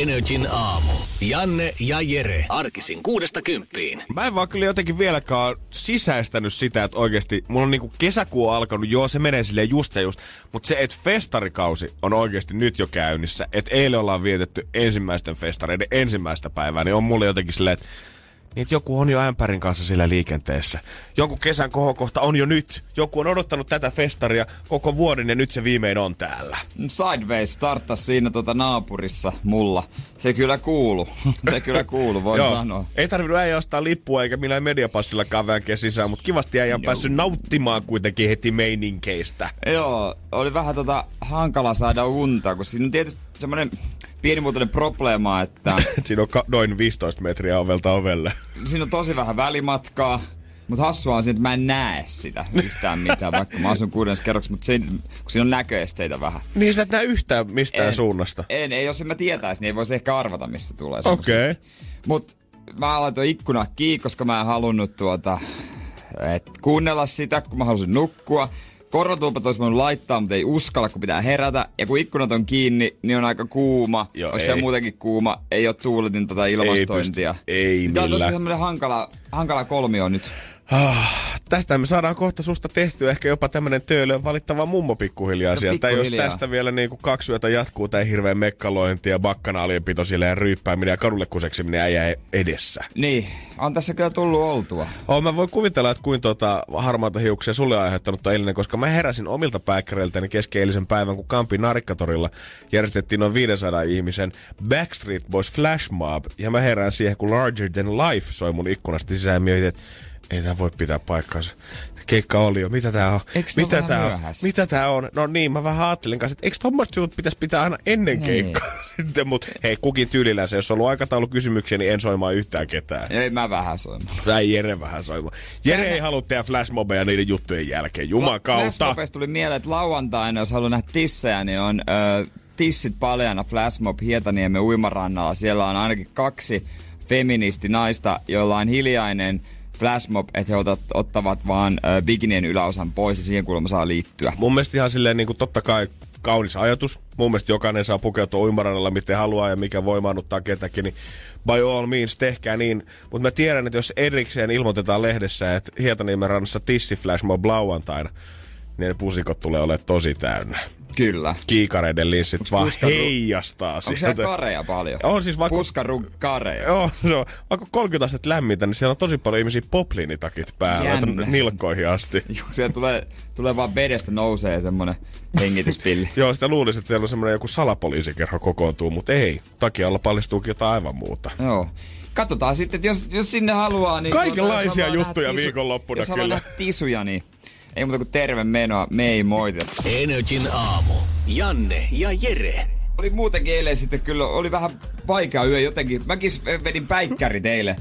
Energin aamu. Janne ja Jere. Arkisin kuudesta kymppiin. Mä en vaan kyllä jotenkin vieläkään sisäistänyt sitä, että oikeasti mulla on niinku kesäkuu alkanut, joo se menee silleen just ja just, mutta se, että festarikausi on oikeasti nyt jo käynnissä, että eilen ollaan vietetty ensimmäisten festareiden ensimmäistä päivää, niin on mulle jotenkin silleen, että niin joku on jo ämpärin kanssa sillä liikenteessä. Joku kesän kohokohta on jo nyt. Joku on odottanut tätä festaria koko vuoden ja nyt se viimein on täällä. Sideways starttasi siinä tota naapurissa mulla. Se kyllä kuulu. Se kyllä kuulu, voin sanoa. Ei tarvinnut äijä ostaa lippua eikä millään mediapassillakaan väänkiä sisään, mutta kivasti äijä on päässyt nauttimaan kuitenkin heti meininkeistä. Joo, oli vähän tota hankala saada unta, kun siinä on tietysti semmoinen pienimuotoinen probleema, että... Siinä on ka- noin 15 metriä ovelta ovelle. Siinä on tosi vähän välimatkaa. Mutta hassua on se, että mä en näe sitä yhtään mitään, vaikka mä asun kuudennes kerroksessa, mutta se, kun siinä on näköesteitä vähän. Niin sä et näe yhtään mistään en, suunnasta. En, ei, jos en mä tietäisi, niin ei voisi ehkä arvata, missä tulee Okei. Okay. Mut mä laitoin ikkuna kiinni, koska mä en halunnut tuota, et kuunnella sitä, kun mä halusin nukkua. Korvatulpat olisi voinut laittaa, mutta ei uskalla, kun pitää herätä. Ja kun ikkunat on kiinni, niin on aika kuuma. Joo, olisi ei. muutenkin kuuma. Ei ole tuuletin tota ilmastointia. Ei, pysty, ei Tämä on tosi hankala, hankala kolmio nyt. Tästä me saadaan kohta susta tehtyä ehkä jopa tämmönen töölön valittava mummo pikkuhiljaa No, sieltä. pikkuhiljaa. Jos tästä vielä niin kuin kaksi yötä jatkuu tämä hirveä mekkalointi ja bakkanaalien pito sille ja ryyppääminen ja kadulle kuseksiminen äijä edessä. Niin, on tässä kyllä tullut oltua. Oh, mä voin kuvitella, että kuin tota harmaata hiuksia sulle on aiheuttanut eilinen, koska mä heräsin omilta päikkäreiltäni kesken eilisen päivän, kun Kampin narikkatorilla järjestettiin noin 500 ihmisen Backstreet Boys Flash Mob. Ja mä herään siihen, kun Larger Than Life soi mun ikkunasta sisään mietin, että ei tää voi pitää paikkaansa. Keikka oli jo. Mitä tää on? Ole Mitä tää on? Mitä tää on? No niin, mä vähän ajattelin kanssa, että eikö tommoista jutut pitäisi pitää aina ennen Niin. keikkaa sitten, mutta hei, kukin tyylillä se, jos on ollut aikataulukysymyksiä, niin en soimaan yhtään ketään. Ei mä vähän soimaan. Tai Jere vähän soimaan. Jere ei halua tehdä flashmobeja niiden juttujen jälkeen. Jumakauta. Flashmobista tuli mieleen, että lauantaina, jos haluaa nähdä tissejä, niin on ö, tissit paljana Flashmob Hietaniemen uimarannalla. Siellä on ainakin kaksi feministinaista, joilla on hiljainen flashmob, että he otat, ottavat vaan ö, bikinien yläosan pois ja siihen kuulemma saa liittyä. Mun mielestä ihan silleen niin kuin totta kai kaunis ajatus. Mun mielestä jokainen saa pukeutua uimarannalla miten haluaa ja mikä voimaannuttaa ketäkin, niin by all means tehkää niin. Mutta mä tiedän, että jos erikseen ilmoitetaan lehdessä, että Hietaniemen rannassa tissi flashmob lauantaina, niin ne pusikot tulee olemaan tosi täynnä. Kyllä. Kiikareiden linssit vaan puskaru- heijastaa Onko siellä kareja paljon? On siis vaikka... Puskaru kareja. Joo, se on. Vaikka 30 astetta lämmintä, niin siellä on tosi paljon ihmisiä popliinitakit päällä, Jännä. nilkkoihin asti. Joo, siellä tulee, tulee vaan vedestä nousee semmonen hengityspilli. Joo, sitä luulisi, että siellä on semmoinen joku salapoliisikerho kokoontuu, mutta ei. Takialla paljastuukin jotain aivan muuta. Joo. Katsotaan sitten, että jos, jos sinne haluaa, niin... Kaikenlaisia jos haluaa juttuja nähdä viikonloppuna jos kyllä. nähdä tisuja, niin ei muuta kuin terve menoa, me ei moiteta. Energin aamu. Janne ja Jere. Oli muutenkin eilen sitten kyllä, oli vähän vaikea yö jotenkin. Mäkin vedin päikkärit eilen.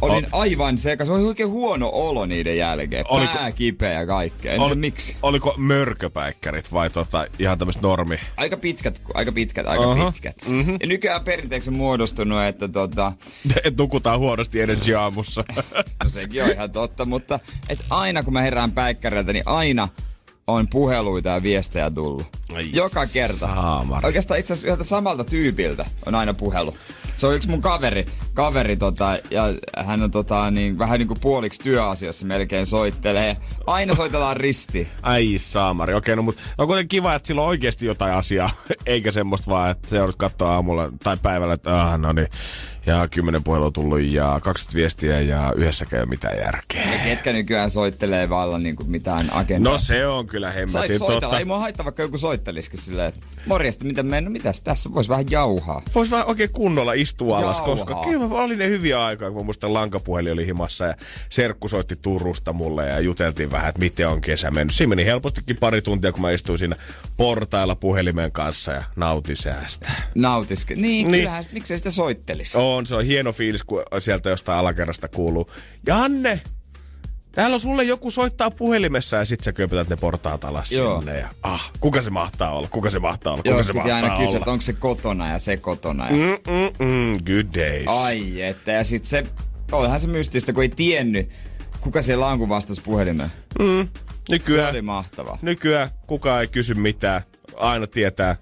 Olin aivan sekas. Oli oikein huono olo niiden jälkeen. Oliko- Pää kipeä ja kaikkea. En tiedä miksi. Oliko mörköpäikkärit vai tota, ihan tämmöistä normi? Aika pitkät, aika pitkät, aika Aha. pitkät. Mm-hmm. Ja nykyään perinteeksi on muodostunut, että tota, Et nukutaan huonosti Energy aamussa. No sekin on ihan totta, mutta et aina kun mä herään päikkäriltä, niin aina on puheluita ja viestejä tullut. Ai Joka kerta. saamari. Oikeastaan itse asiassa samalta tyypiltä on aina puhelu. Se on yksi mun kaveri, kaveri tota, ja hän on tota, niin, vähän niin kuin puoliksi työasiassa melkein soittelee. Aina soitellaan risti. Ai saamari. Okei, no mutta on kuitenkin kiva, että sillä on oikeasti jotain asiaa. Eikä semmoista vaan, että se joudut katsoa aamulla tai päivällä, että ah, no niin. Ja kymmenen puhelua tullut ja 20 viestiä ja yhdessäkään ei ole mitään järkeä. Ja ketkä nykyään soittelee vallan niin kuin mitään agendaa. No se on kyllä hemmetin totta. ei mua haittaa vaikka joku soittelisikin silleen, että morjesta, miten mennyt, mitäs tässä, vois vähän jauhaa. Vois vaan oikein kunnolla istua alas, Jauhaa. koska kyllä mä olin ne hyviä aikaa, kun muistan lankapuhelin oli himassa ja serkku soitti Turusta mulle ja juteltiin vähän, että miten on kesä mennyt. Siinä meni helpostikin pari tuntia, kun mä istuin siinä portailla puhelimen kanssa ja nautin säästä. Nautiske. Niin, Niin. kyllähän, miksei sitä soittelisi. On, se on hieno fiilis, kun sieltä jostain alakerrasta kuuluu. Janne! Täällä on sulle joku soittaa puhelimessa ja sit sä köpytät ne portaat alas Joo. sinne. Ja, ah, kuka se mahtaa olla? Kuka se mahtaa olla? Kuka Joo, se mahtaa aina kysyä, että onko se kotona ja se kotona. Ja... Mm-mm-mm, good days. Ai että, ja sit se, olihan se mystistä, kun ei tiennyt, kuka siellä on, kun vastasi puhelimeen. Se Nykyään, oli mahtavaa. nykyään kukaan ei kysy mitään. Aina tietää,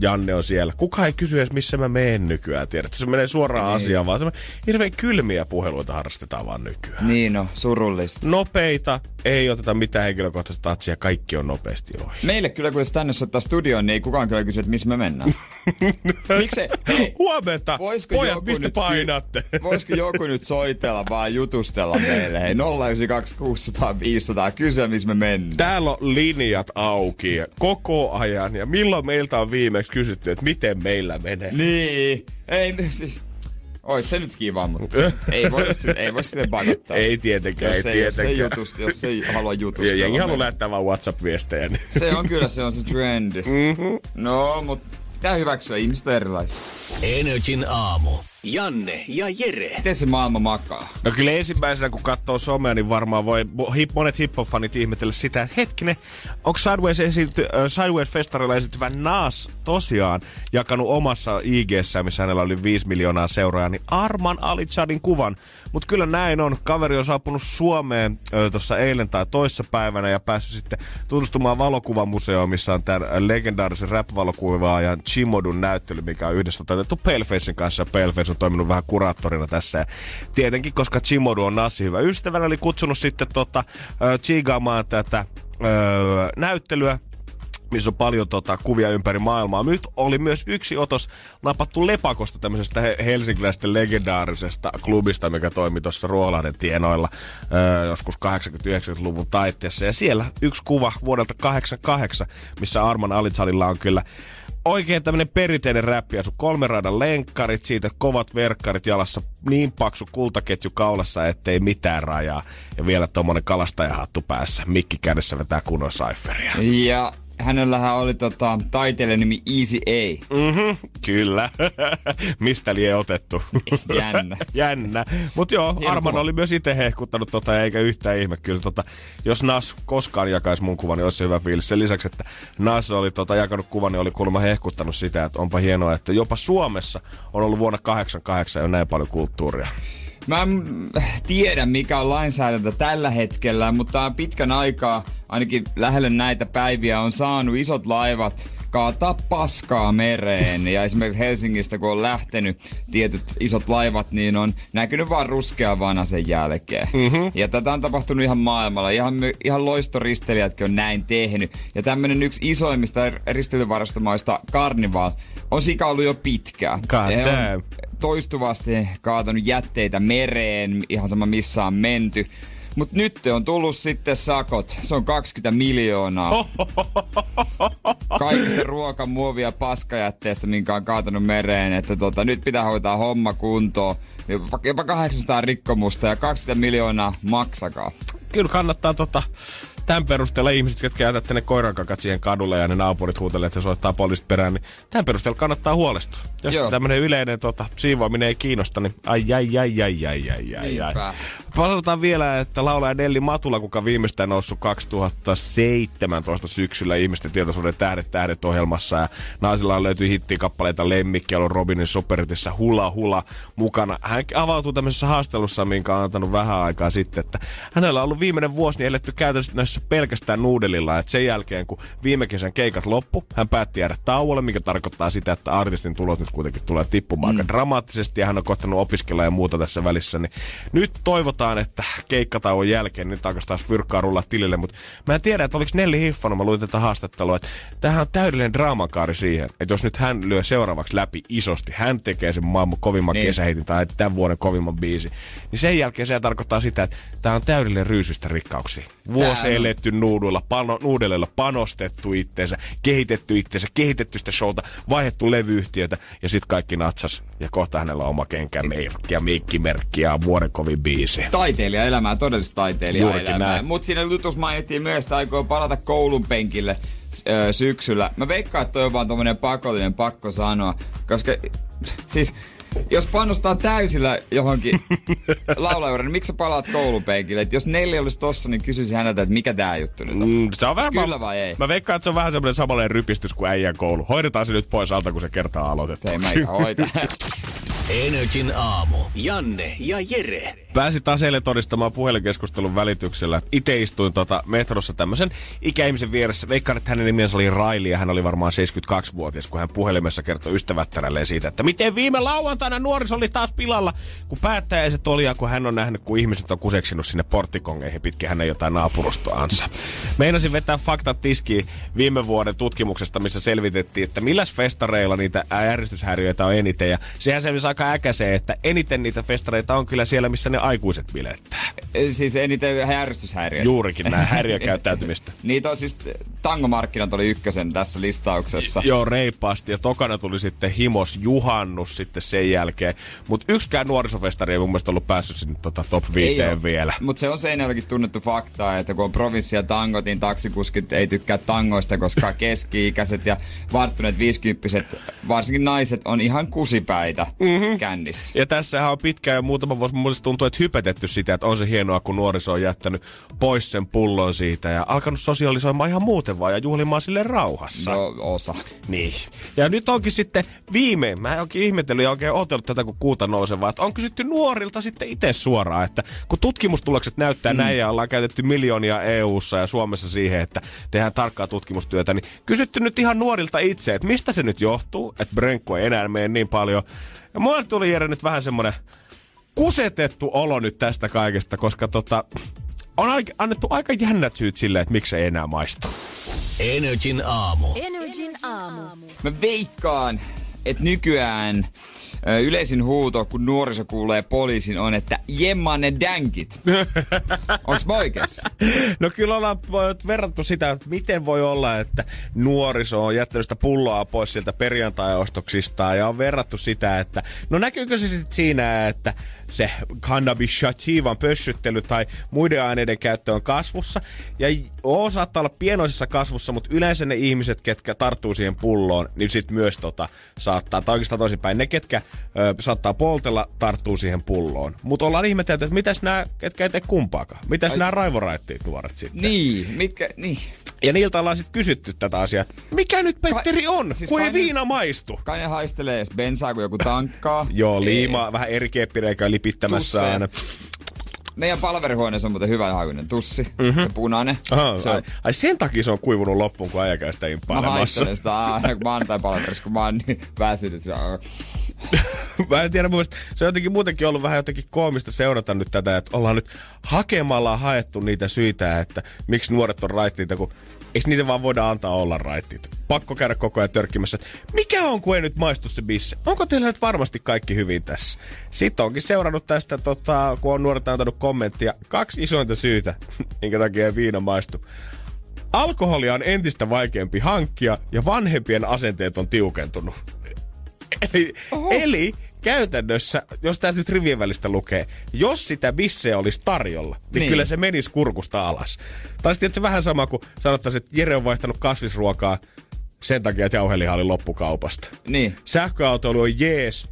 Janne on siellä. Kuka ei kysy edes, missä mä meen nykyään, tiedät. Se menee suoraan Niin. asiaan, vaan hirveän kylmiä puheluita harrastetaan vaan nykyään. Niin no, surullista. Nopeita, ei oteta mitään henkilökohtaista tatsia, kaikki on nopeasti ohi. Meille kyllä, kun jos tänne soittaa studioon, niin ei kukaan kyllä kysy, että missä me mennään. Miksei? Hei, Huomenta! Voisiko Pojat, joku mistä nyt- painatte? Voisiko joku nyt soitella vaan jutustella meille? Hei, 092 600 500, kysyä missä me mennään. Täällä on linjat auki koko ajan. Ja milloin meiltä on viimeksi kysytty, että miten meillä menee? Niin, ei siis... Ois se nyt kiva, mutta ei voi, ei voi sitten pakottaa. Ei tietenkään, jos ei ei, jos ei, tietenkään. jutust, jos ei halua Ja jutustella. jengi haluaa lähettää vaan WhatsApp-viestejä. Niin. Se on kyllä, se on se trendi. Mm-hmm. No, mutta pitää hyväksyä, ihmiset on erilaisia. Energin aamu. Janne ja Jere. Miten se maailma makaa? No kyllä ensimmäisenä kun katsoo somea, niin varmaan voi hip, monet hip-hop-fanit ihmetellä sitä, että hetkinen, onko Sideways, esity, äh, Sideways Festarilla esiintyvä Nas tosiaan jakanut omassa ig missä hänellä oli 5 miljoonaa seuraajaa, niin Arman Alichadin kuvan. Mutta kyllä näin on. Kaveri on saapunut Suomeen tuossa eilen tai toissa päivänä ja päässyt sitten tutustumaan valokuvamuseoon, missä on tämän legendaarisen rap-valokuvaajan Chimodun näyttely, mikä on yhdessä toteutettu Palefacein kanssa. Ja Paleface on toiminut vähän kuraattorina tässä. Ja tietenkin, koska Chimodu on Nassi hyvä ystävä, oli kutsunut sitten tota, chigaamaan tätä äh, näyttelyä missä on paljon tota, kuvia ympäri maailmaa. Nyt oli myös yksi otos napattu Lepakosta, tämmöisestä he- helsinkiläisten legendaarisesta klubista, mikä toimi tuossa Ruoholahden tienoilla öö, joskus 80-90-luvun taitteessa. Ja siellä yksi kuva vuodelta 88, missä Arman Alitsalilla on kyllä oikein tämmönen perinteinen räppiasu. Kolmen radan lenkkarit, siitä kovat verkkarit jalassa, niin paksu kultaketju kaulassa, ettei mitään rajaa. Ja vielä tommonen kalastajahattu päässä, mikki kädessä vetää kunnon saiferia. Ja hänellähän oli tota, taiteilijan nimi Easy A. Mhm, kyllä. Mistä lie otettu? Jännä. Jännä. Mutta joo, Hieno Arman kuva. oli myös itse hehkuttanut tota, eikä yhtään ihme. Kyllä tota, jos Nas koskaan jakaisi mun kuvan, niin olisi se hyvä fiilis. Sen lisäksi, että Nas oli tota, jakanut kuvan, niin oli kuulemma hehkuttanut sitä, että onpa hienoa, että jopa Suomessa on ollut vuonna 88 jo näin paljon kulttuuria. Mä en tiedä, mikä on lainsäädäntö tällä hetkellä, mutta pitkän aikaa, ainakin lähelle näitä päiviä, on saanut isot laivat kaataa paskaa mereen. Ja esimerkiksi Helsingistä, kun on lähtenyt tietyt isot laivat, niin on näkynyt vaan ruskea vana sen jälkeen. Mm-hmm. Ja tätä on tapahtunut ihan maailmalla. Ihan, ihan loistoristeilijätkin on näin tehnyt. Ja tämmönen yksi isoimmista risteilyvarastomaista Carnival on sika ollut jo pitkään. God damn. toistuvasti kaatanut jätteitä mereen, ihan sama missä on menty. Mutta nyt on tullut sitten sakot. Se on 20 miljoonaa. Kaikista ruoka, muovia, paskajätteestä, minkä on kaatanut mereen. Että tota, nyt pitää hoitaa homma kuntoon. Jopa, jopa 800 rikkomusta ja 20 miljoonaa maksakaa. Kyllä kannattaa tota, tämän perusteella ihmiset, jotka jätätte ne koirankakat siihen kadulle ja ne naapurit huutelee, että se soittaa poliisit perään, niin tämän perusteella kannattaa huolestua. Jos Joo. tämmöinen yleinen tota, siivoaminen ei kiinnosta, niin ai ai ai ai ai ai ai. Palataan vielä, että laulaja Nelli Matula, kuka viimeistään noussut 2017 syksyllä ihmisten tietoisuuden tähdet tähdet ohjelmassa ja naisilla on löytyy hittikappaleita Lemmikki, on Robinin Superitissä Hula Hula mukana. Hän avautuu tämmöisessä haastelussa, minkä on antanut vähän aikaa sitten, että hänellä on ollut viimeinen vuosi niin eletty käytännössä näissä pelkästään nuudelilla, että sen jälkeen kun viime kesän keikat loppu, hän päätti jäädä tauolle, mikä tarkoittaa sitä, että artistin tulot nyt kuitenkin tulee tippumaan mm. aika dramaattisesti ja hän on koittanut opiskella ja muuta tässä välissä, niin nyt toivotaan, että keikkatauon jälkeen nyt alkaisi taas fyrkkaa rullaa tilille, mutta mä en tiedä, että oliko Nelli hiffannut, mä luin tätä haastattelua, että tämähän on täydellinen draamakaari siihen, että jos nyt hän lyö seuraavaksi läpi isosti, hän tekee sen maailman kovimman Niin. kesähitin tai tämän vuoden kovimman biisi, niin sen jälkeen se tarkoittaa sitä, että tämä on täydellinen ryysystä rikkauksia. Vuosi Eletty nuuduilla, pano, nuudeleilla panostettu itteensä, kehitetty itteensä, kehitetty sitä showta, vaihdettu levyyhtiötä ja sitten kaikki natsas. Ja kohta hänellä on oma kenkämerkki ja mikkimerkki ja vuoden kovin biisi. taiteilijaelämää, todellista Juurikin taiteilijaelämää. näin. Mutta siinä jutussa mainittiin myös, että aikoo palata koulun penkille ö, syksyllä. Mä veikkaan, että toi on vaan tommonen pakollinen pakko sanoa, koska siis jos panostaa täysillä johonkin laulajuureen, niin miksi sä palaat koulupenkille? Et jos Nelli olisi tossa, niin kysyisin häneltä, että mikä tää juttu nyt on. Mm, se on vähän, Kyllä vai ei? Mä veikkaan, että se on vähän semmoinen samanlainen rypistys kuin äijän koulu. Hoidetaan se nyt pois alta, kun se kertaa aloitettu. Ei mä ihan hoita. Energin aamu. Janne ja Jere. Pääsin taas eilen todistamaan puhelinkeskustelun välityksellä. Itse istuin tota metrossa tämmöisen ikäihmisen vieressä. Veikkaan, että hänen nimensä oli Raili ja hän oli varmaan 72-vuotias, kun hän puhelimessa kertoi ystävättärelleen siitä, että miten viime lauantaina nuoriso oli taas pilalla, kun päättäjäiset oli ja kun hän on nähnyt, kun ihmiset on kuseksinut sinne porttikongeihin pitkin hänen jotain naapurustoansa. Meinasin vetää faktat tiskiin viime vuoden tutkimuksesta, missä selvitettiin, että milläs festareilla niitä järjestyshäiriöitä on eniten. Ja sehän selvisi aika äkäseen, että eniten niitä festareita on kyllä siellä, missä ne aikuiset bilettää. siis eniten järjestyshäiriöitä. Juurikin nämä häiriökäyttäytymistä. Niitä on siis, tangomarkkinat oli ykkösen tässä listauksessa. Joo, reippaasti. Ja tokana tuli sitten Himos Juhannus sitten sen jälkeen. Mutta yksikään nuorisofestari ei mun mielestä ollut päässyt sinne tota top 5 vielä. Mutta se on Seinäjoellakin tunnettu fakta, että kun on provinssia tangot, niin taksikuskit ei tykkää tangoista, koska keski-ikäiset ja varttuneet viisikymppiset, varsinkin naiset, on ihan kusipäitä mm-hmm. kännissä. Ja tässähän on pitkään jo muutama vuosi mun mielestä tuntuu, että hypetetty sitä, että on se hienoa, kun nuoriso on jättänyt pois sen pullon siitä ja alkanut sosiaalisoimaan ihan muuten vaan ja juhlimaan sille rauhassa. No, osa. Niin. Ja nyt onkin sitten viimein, mä onkin ihmetellyt ja oikein otellut tätä, kun kuuta nousevaa, että on kysytty nuorilta sitten itse suoraan, että kun tutkimustulokset näyttää mm. näin ja ollaan käytetty miljoonia EU-ssa ja Suomessa siihen, että tehdään tarkkaa tutkimustyötä, niin kysytty nyt ihan nuorilta itse, että mistä se nyt johtuu, että Brenkko ei enää mene niin paljon. Ja mulle tuli Jere nyt vähän semmonen kusetettu olo nyt tästä kaikesta, koska tota, on annettu aika jännät syyt sille, että miksi ei enää maistu. Energin aamu. Energin aamu. Mä veikkaan, että nykyään yleisin huuto, kun nuoriso kuulee poliisin, on, että jemmanne dänkit. Onks mä oikeassa? No kyllä ollaan verrattu sitä, että miten voi olla, että nuoriso on jättänyt sitä pulloa pois sieltä perjantai-ostoksistaan ja on verrattu sitä, että no näkyykö se sitten siinä, että se cannabis sativan pössyttely tai muiden aineiden käyttö on kasvussa. Ja oo saattaa olla pienoisessa kasvussa, mutta yleensä ne ihmiset, ketkä tarttuu siihen pulloon, niin sitten myös tota, saattaa, tai oikeastaan toisinpäin, ne ketkä ö, saattaa poltella, tarttuu siihen pulloon. Mutta ollaan ihmetelty, että mitäs nämä, ketkä ei tee kumpaakaan. Mitäs nämä raivoraittiit nuoret sitten? Niin, mitkä, niin. Ja niiltä ollaan sitten kysytty tätä asiaa. Mikä nyt Petteri on, siis kun ei viina maistu? Kai ne haistelee edes bensaa, kun joku tankkaa. Joo, liima, vähän eri keppireikä lipittämässä aina. Meidän palverihuoneessa on muuten hyvä haikuinen tussi, mm-hmm. se punainen. Aha, se ai, ai, sen takia se on kuivunut loppuun, kun äijä käy sitä Mä haistelen sitä aina, kun maanantai palverissa, kun mä oon niin väsynyt. mä en tiedä, muista, se on jotenkin muutenkin ollut vähän jotenkin koomista seurata nyt tätä, että ollaan nyt hakemalla haettu niitä syitä, että miksi nuoret on raittiita, kun Eikö niitä vaan voida antaa olla raittit? Pakko käydä koko ajan törkkimässä, mikä on, kun ei nyt maistu se bisse? Onko teillä nyt varmasti kaikki hyvin tässä? Sitten onkin seurannut tästä, tota, kun on nuoret antanut kommenttia, kaksi isointa syytä, minkä takia ei viina maistu. Alkoholia on entistä vaikeampi hankkia ja vanhempien asenteet on tiukentunut. Eli, eli käytännössä, jos tässä nyt rivien välistä lukee, jos sitä bisseä olisi tarjolla, niin, niin. kyllä se menisi kurkusta alas. Tai sitten se vähän sama kuin sanottaisiin, että Jere on vaihtanut kasvisruokaa sen takia, että jauheliha oli loppukaupasta. Niin. Sähköautoilu on jees,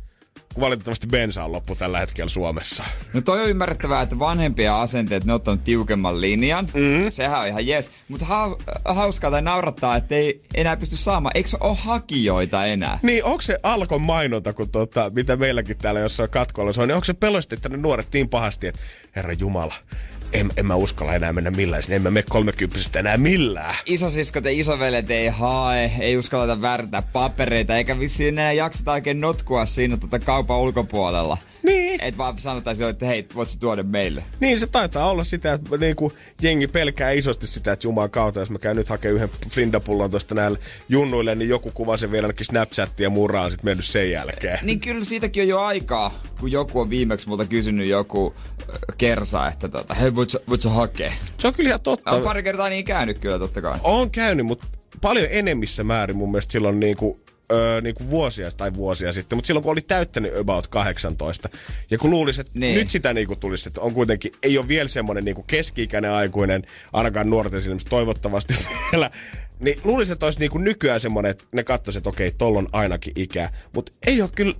kun valitettavasti bensa on loppu tällä hetkellä Suomessa. No toi on ymmärrettävää, että vanhempia asenteet, ne on ottanut tiukemman linjan. Mm. Sehän on ihan jees. Mutta ha- hauskaa tai naurattaa, että ei enää pysty saamaan. Eikö ole hakijoita enää? Niin, onko se Alkon mainonta, kun tota, mitä meilläkin täällä jossain katkoilla on, niin onko se pelosti, että ne nuoret niin pahasti, että herra Jumala, en, en mä uskalla enää mennä millään. En mä mene kolmekymppisestä enää millään. Isosiskot ja isovelet ei hae, ei uskalleta värtää papereita, eikä vissiin enää jakseta oikein notkua siinä tota kaupan ulkopuolella. Niin. Et vaan sanotaan että hei, voit tuoda meille. Niin, se taitaa olla sitä, että niinku, jengi pelkää isosti sitä, että Jumalan kautta, jos mä käyn nyt hakemaan yhden Flindapullon tuosta näille junnuille, niin joku kuva sen vielä ainakin Snapchattia ja murraa sit mennyt sen jälkeen. Niin kyllä siitäkin on jo aikaa, kun joku on viimeksi multa kysynyt joku kersa, että tota, hei, voit voit sä hakea? Se on kyllä ihan totta. On pari kertaa niin käynyt kyllä totta kai. On käynyt, mutta paljon enemmissä määrin mun mielestä silloin niinku öö, niin kuin vuosia tai vuosia sitten, mutta silloin kun oli täyttänyt about 18. Ja kun luulisi, että niin. nyt sitä niin kuin tulisi, että on kuitenkin, ei ole vielä semmoinen niin kuin keski-ikäinen aikuinen, ainakaan nuorten silmissä toivottavasti vielä, niin luulisi, että olisi niin kuin nykyään semmoinen, että ne katsoisivat, että okei, tolla on ainakin ikää. Mutta ei ole kyllä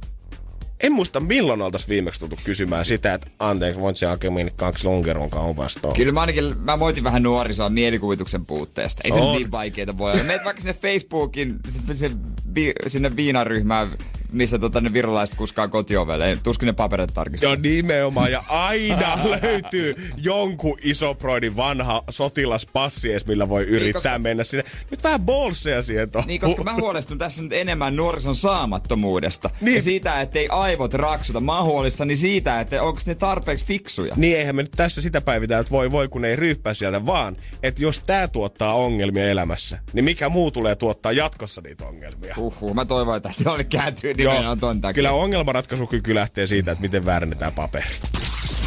En muista milloin oltaisiin viimeksi tultu kysymään sitä, että anteeksi, voit se hakea kaksi lonkeron kaupasta. Kyllä mä ainakin, mä voitin vähän nuorisoa mielikuvituksen puutteesta. Ei se On. niin vaikeeta voi olla. Meet vaikka sinne Facebookin, se, vi, sinne viinaryhmään, missä tota, ne virolaiset kuskaa kotiovelle. Tuskin ne paperit tarkistaa. Joo, nimenomaan. Ja aina löytyy jonkun isoproidin vanha sotilaspassi edes, millä voi yrittää koska- mennä sinne. Nyt vähän bolseja siihen tuohon. Niin, koska mä huolestun tässä nyt enemmän nuorison saamattomuudesta. Niin. Ja siitä, ettei aivot raksuta. Mä oon huolissani siitä, että onko ne tarpeeksi fiksuja. Niin eihän me nyt tässä sitä päivitä, että voi voi kun ei ryyppää sieltä, vaan että jos tää tuottaa ongelmia elämässä, niin mikä muu tulee tuottaa jatkossa niitä ongelmia. Uhuh, mä toivon, että ne oli kääntyy nimenomaan ton takia. kyllä ongelmanratkaisukyky lähtee siitä, että miten väärennetään paperi.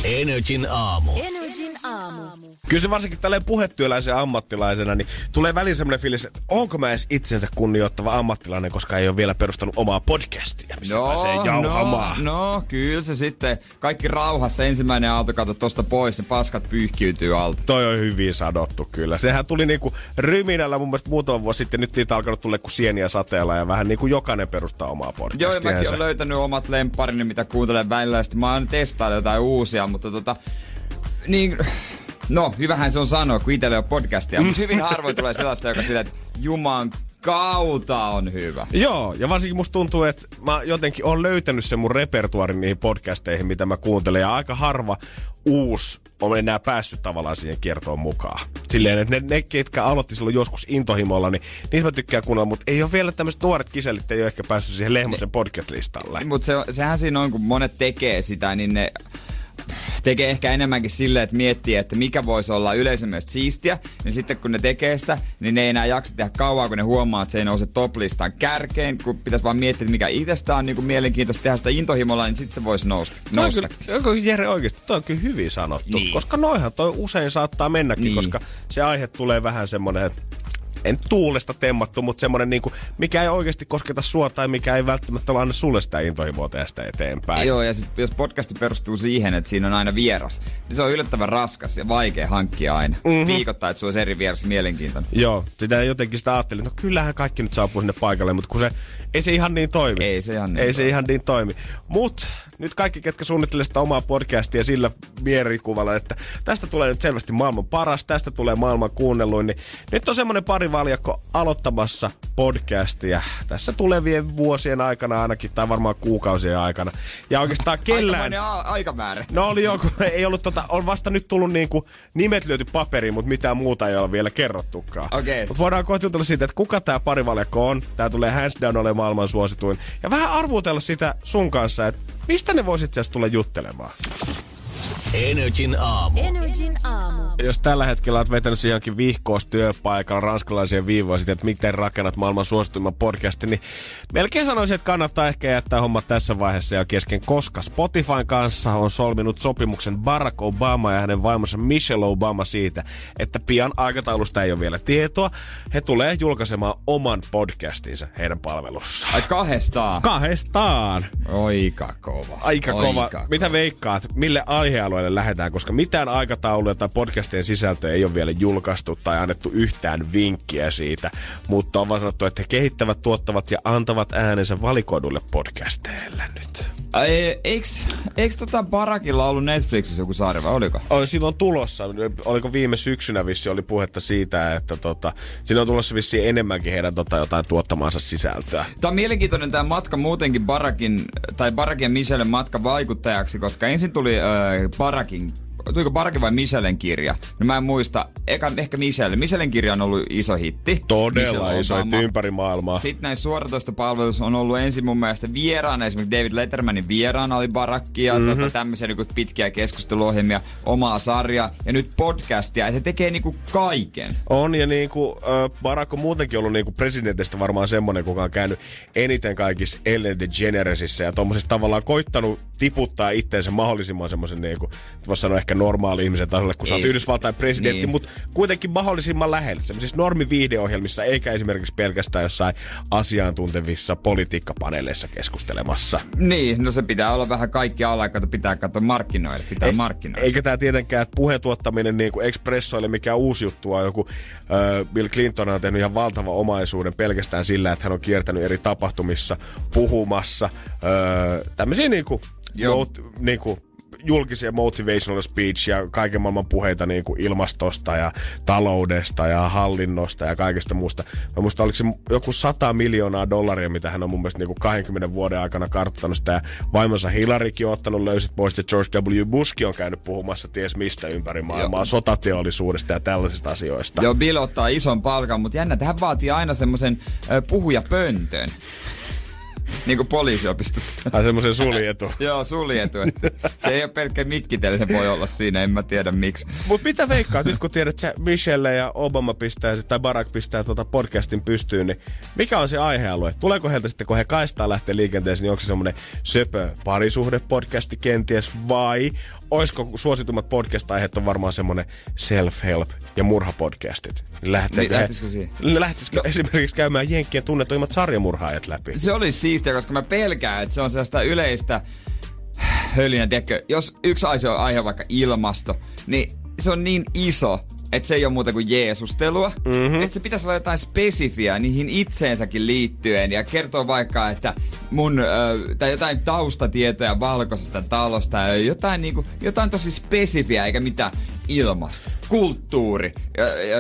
Energin aamu. Energin aamu. Kyllä se varsinkin tälleen puhetyöläisen ammattilaisena, niin tulee väliin semmoinen fiilis, että onko mä edes itsensä kunnioittava ammattilainen, koska ei ole vielä perustanut omaa podcastia, missä pääsee jauhamaan. no, no, kyllä se sitten. Kaikki rauhassa. Ensimmäinen auto kato tosta pois, ne paskat pyyhkiytyy alta. Toi on hyvin sanottu kyllä. Sehän tuli niinku ryminällä mun mielestä muutama vuosi sitten. Nyt niitä on alkanut tulla kuin sieniä sateella ja vähän niinku jokainen perustaa omaa Joo, ja podcastia. mäkin olen löytänyt omat lempparini, mitä kuuntelen välillä. Sitten mä oon testaillut jotain uusia, mutta tota... Niin, no, hyvähän se on sanoa, kun itsellä on podcastia. Mutta hyvin harvoin tulee sellaista, joka sillä, että Juman kautta on hyvä. Joo, ja varsinkin musta tuntuu, että mä jotenkin oon löytänyt sen mun repertuarin niihin podcasteihin, mitä mä kuuntelen. Ja aika harva uusi on enää päässyt tavallaan siihen kiertoon mukaan. Silleen, että ne, ne ketkä aloitti silloin joskus intohimolla, niin niistä mä tykkään kuunnella, mutta ei ole vielä tämmöiset nuoret kiselit, ei ole ehkä päässyt siihen Lehmosen podcast-listalle. Mutta se, sehän siinä on, kun monet tekee sitä, niin ne tekee ehkä enemmänkin silleen, että miettii, että mikä voisi olla yleisön mielestä siistiä. Ja sitten kun ne tekee sitä, niin ne ei enää jaksa tehdä kauan, kun ne huomaa, että se ei nouse top-listan kärkeen. Kun pitäisi vaan miettiä, että mikä itsestä on niin kuin mielenkiintoista tehdä sitä intohimolla, niin sitten se voisi nousta. Kyllä, onko Jere oikeasti, toi on kyllä hyvin sanottu. Niin. Koska noihan toi usein saattaa mennäkin, Niin. koska se aihe tulee vähän semmonen, että en tuulesta temmattu, mutta semmonen niinku, mikä ei oikeasti kosketa sua tai mikä ei välttämättä anna sulle sitä intohimoa tästä eteenpäin. Joo, ja sit, jos podcasti perustuu siihen, että siinä on aina vieras, niin se on yllättävän raskas ja vaikea hankkia aina. Mm-hmm. Viikoittain, että sulla olisi eri vieras mielenkiintoinen. Joo, sitä jotenkin sitä ajattelin, no kyllähän kaikki nyt saapuu sinne paikalle, mutta kun se, ei se ihan niin toimi. Ei se ihan niin Ei se toimi. ihan niin toimi. Mut nyt kaikki, ketkä suunnittelee sitä omaa podcastia sillä mielikuvalla, että tästä tulee nyt selvästi maailman paras, tästä tulee maailman kuunnelluin, niin nyt on semmonen pari valjakko aloittamassa podcastia tässä tulevien vuosien aikana ainakin, tai varmaan kuukausien aikana. Ja oikeastaan kellään... A- aikamäärä. No oli joku, ei ollut tota, on vasta nyt tullut niinku nimet lyöty paperiin, mutta mitään muuta ei ole vielä kerrottukaan. Okei. Mut voidaan kohta jutella siitä, että kuka tää parivaljakko on. Tää tulee hands down olemaan maailman suosituin. Ja vähän arvuutella sitä sun kanssa, että mistä ne voisit itse tulla juttelemaan. Energin aamu. Energin aamu. Jos tällä hetkellä olet vetänyt siihen johonkin vihkoos työpaikalla ranskalaisia viivoja siitä, että miten rakennat maailman suosituimman podcastin, niin melkein sanoisin, että kannattaa ehkä jättää hommat tässä vaiheessa jo kesken, koska Spotifyn kanssa on solminut sopimuksen Barack Obama ja hänen vaimonsa Michelle Obama siitä, että pian aikataulusta ei ole vielä tietoa. He tulee julkaisemaan oman podcastinsa heidän palvelussaan. Ai kahdestaan. Kahdestaan! Oika kova. Aika Oika kova. kova. Mitä veikkaat, mille aihealueelle lähdetään, koska mitään aikatauluja tai podcastien sisältöä ei ole vielä julkaistu tai annettu yhtään vinkkiä siitä, mutta on vaan sanottu, että he kehittävät, tuottavat ja antavat äänensä valikoidulle podcasteille nyt. Eiks, eiks tota Barakilla ollut Netflixissä joku sarja vai oliko? On silloin tulossa, oliko viime syksynä vissi oli puhetta siitä, että tota, siinä on tulossa vissiin enemmänkin heidän tota, jotain tuottamaansa sisältöä. Tämä on mielenkiintoinen tämä matka muutenkin Barakin, tai Barakin ja Michellen matka vaikuttajaksi, koska ensin tuli äh, Barakin tuliko Barakin vai Michellen kirja? No mä en muista. Eka, ehkä Michelle. Michellen kirja on ollut iso hitti. Todella iso Obama. ympäri maailmaa. Sitten näissä suoratoistopalveluissa on ollut ensin mun mielestä vieraana, esimerkiksi David Lettermanin vieraana oli Barakki ja mm-hmm. tota, tämmöisiä niin pitkiä keskusteluohjelmia, omaa sarjaa ja nyt podcastia. Ja se tekee niinku kaiken. On, ja niin kuin, äh, Barack on muutenkin ollut niin kuin presidentistä varmaan semmonen, kuka on käynyt eniten kaikissa Ellen DeGeneresissa ja tuommoisessa tavallaan koittanut tiputtaa itteensä mahdollisimman semmoisen, niin kuin, voisi sanoa ehkä normaali ihmisen tasolle, kun sä oot Ei. Yhdysvaltain presidentti, Niin. mutta kuitenkin mahdollisimman lähellä. Sellaisissa normiviihdeohjelmissa, eikä esimerkiksi pelkästään jossain asiantuntevissa politiikkapaneeleissa keskustelemassa. Niin, no se pitää olla vähän kaikki alla, kato pitää katsoa markkinoida, pitää markkinoida. Eikä tämä tietenkään, että puheen tuottaminen niin kuin Expressoille mikä uusi juttu on. Joku äh, Bill Clinton on tehnyt ihan valtava omaisuuden pelkästään sillä, että hän on kiertänyt eri tapahtumissa puhumassa. Äh, tämmöisiä niin kuin, Joo. mot, niin kuin, julkisia motivational speech ja kaiken maailman puheita niin kuin ilmastosta ja taloudesta ja hallinnosta ja kaikesta muusta. Mä muistan, oliko se joku 100 miljoonaa dollaria, mitä hän on mun mielestä niin kuin 20 vuoden aikana kartuttanut sitä. Ja vaimonsa Hillarykin on ottanut löyset pois ja George W. Bushkin on käynyt puhumassa ties mistä ympäri maailmaa, Joo. sotateollisuudesta ja tällaisista asioista. Joo, Bill ottaa ison palkan, mutta jännä, että hän vaatii aina semmoisen puhujapöntön. Niin kuin poliisiopistossa. Tai semmoisen suljetu. Joo, suljetu. Se ei ole pelkkä mikkitelle, se voi olla siinä, en mä tiedä miksi. Mutta mitä veikkaat nyt, kun tiedät, että Michelle ja Obama pistää, tai Barack pistää tuota podcastin pystyyn, niin mikä on se aihealue? Tuleeko heiltä sitten, kun he kaistaa lähtee liikenteeseen, niin onko se semmoinen söpö parisuhde-podcasti kenties, vai olisiko suositummat podcast-aiheet on varmaan semmoinen self-help ja murhapodcastit? Lähteekö, Niin, he- lähtisikö siihen? No. lähtisikö esimerkiksi käymään Jenkkien tunnetuimmat sarjamurhaajat läpi? Se olisi siistiä, koska mä pelkään, että se on sellaista yleistä hölinä, tiedätkö, jos yksi aihe on aihe vaikka ilmasto, niin se on niin iso, että se ei ole muuta kuin jeesustelua. Mm-hmm. Että se pitäisi olla jotain spesifiä niihin itseensäkin liittyen ja kertoo vaikka, että mun, ö, tai jotain taustatietoja valkoisesta talosta ja jotain, niinku, jotain tosi spesifiä eikä mitään ilmasto, kulttuuri, ja, ja,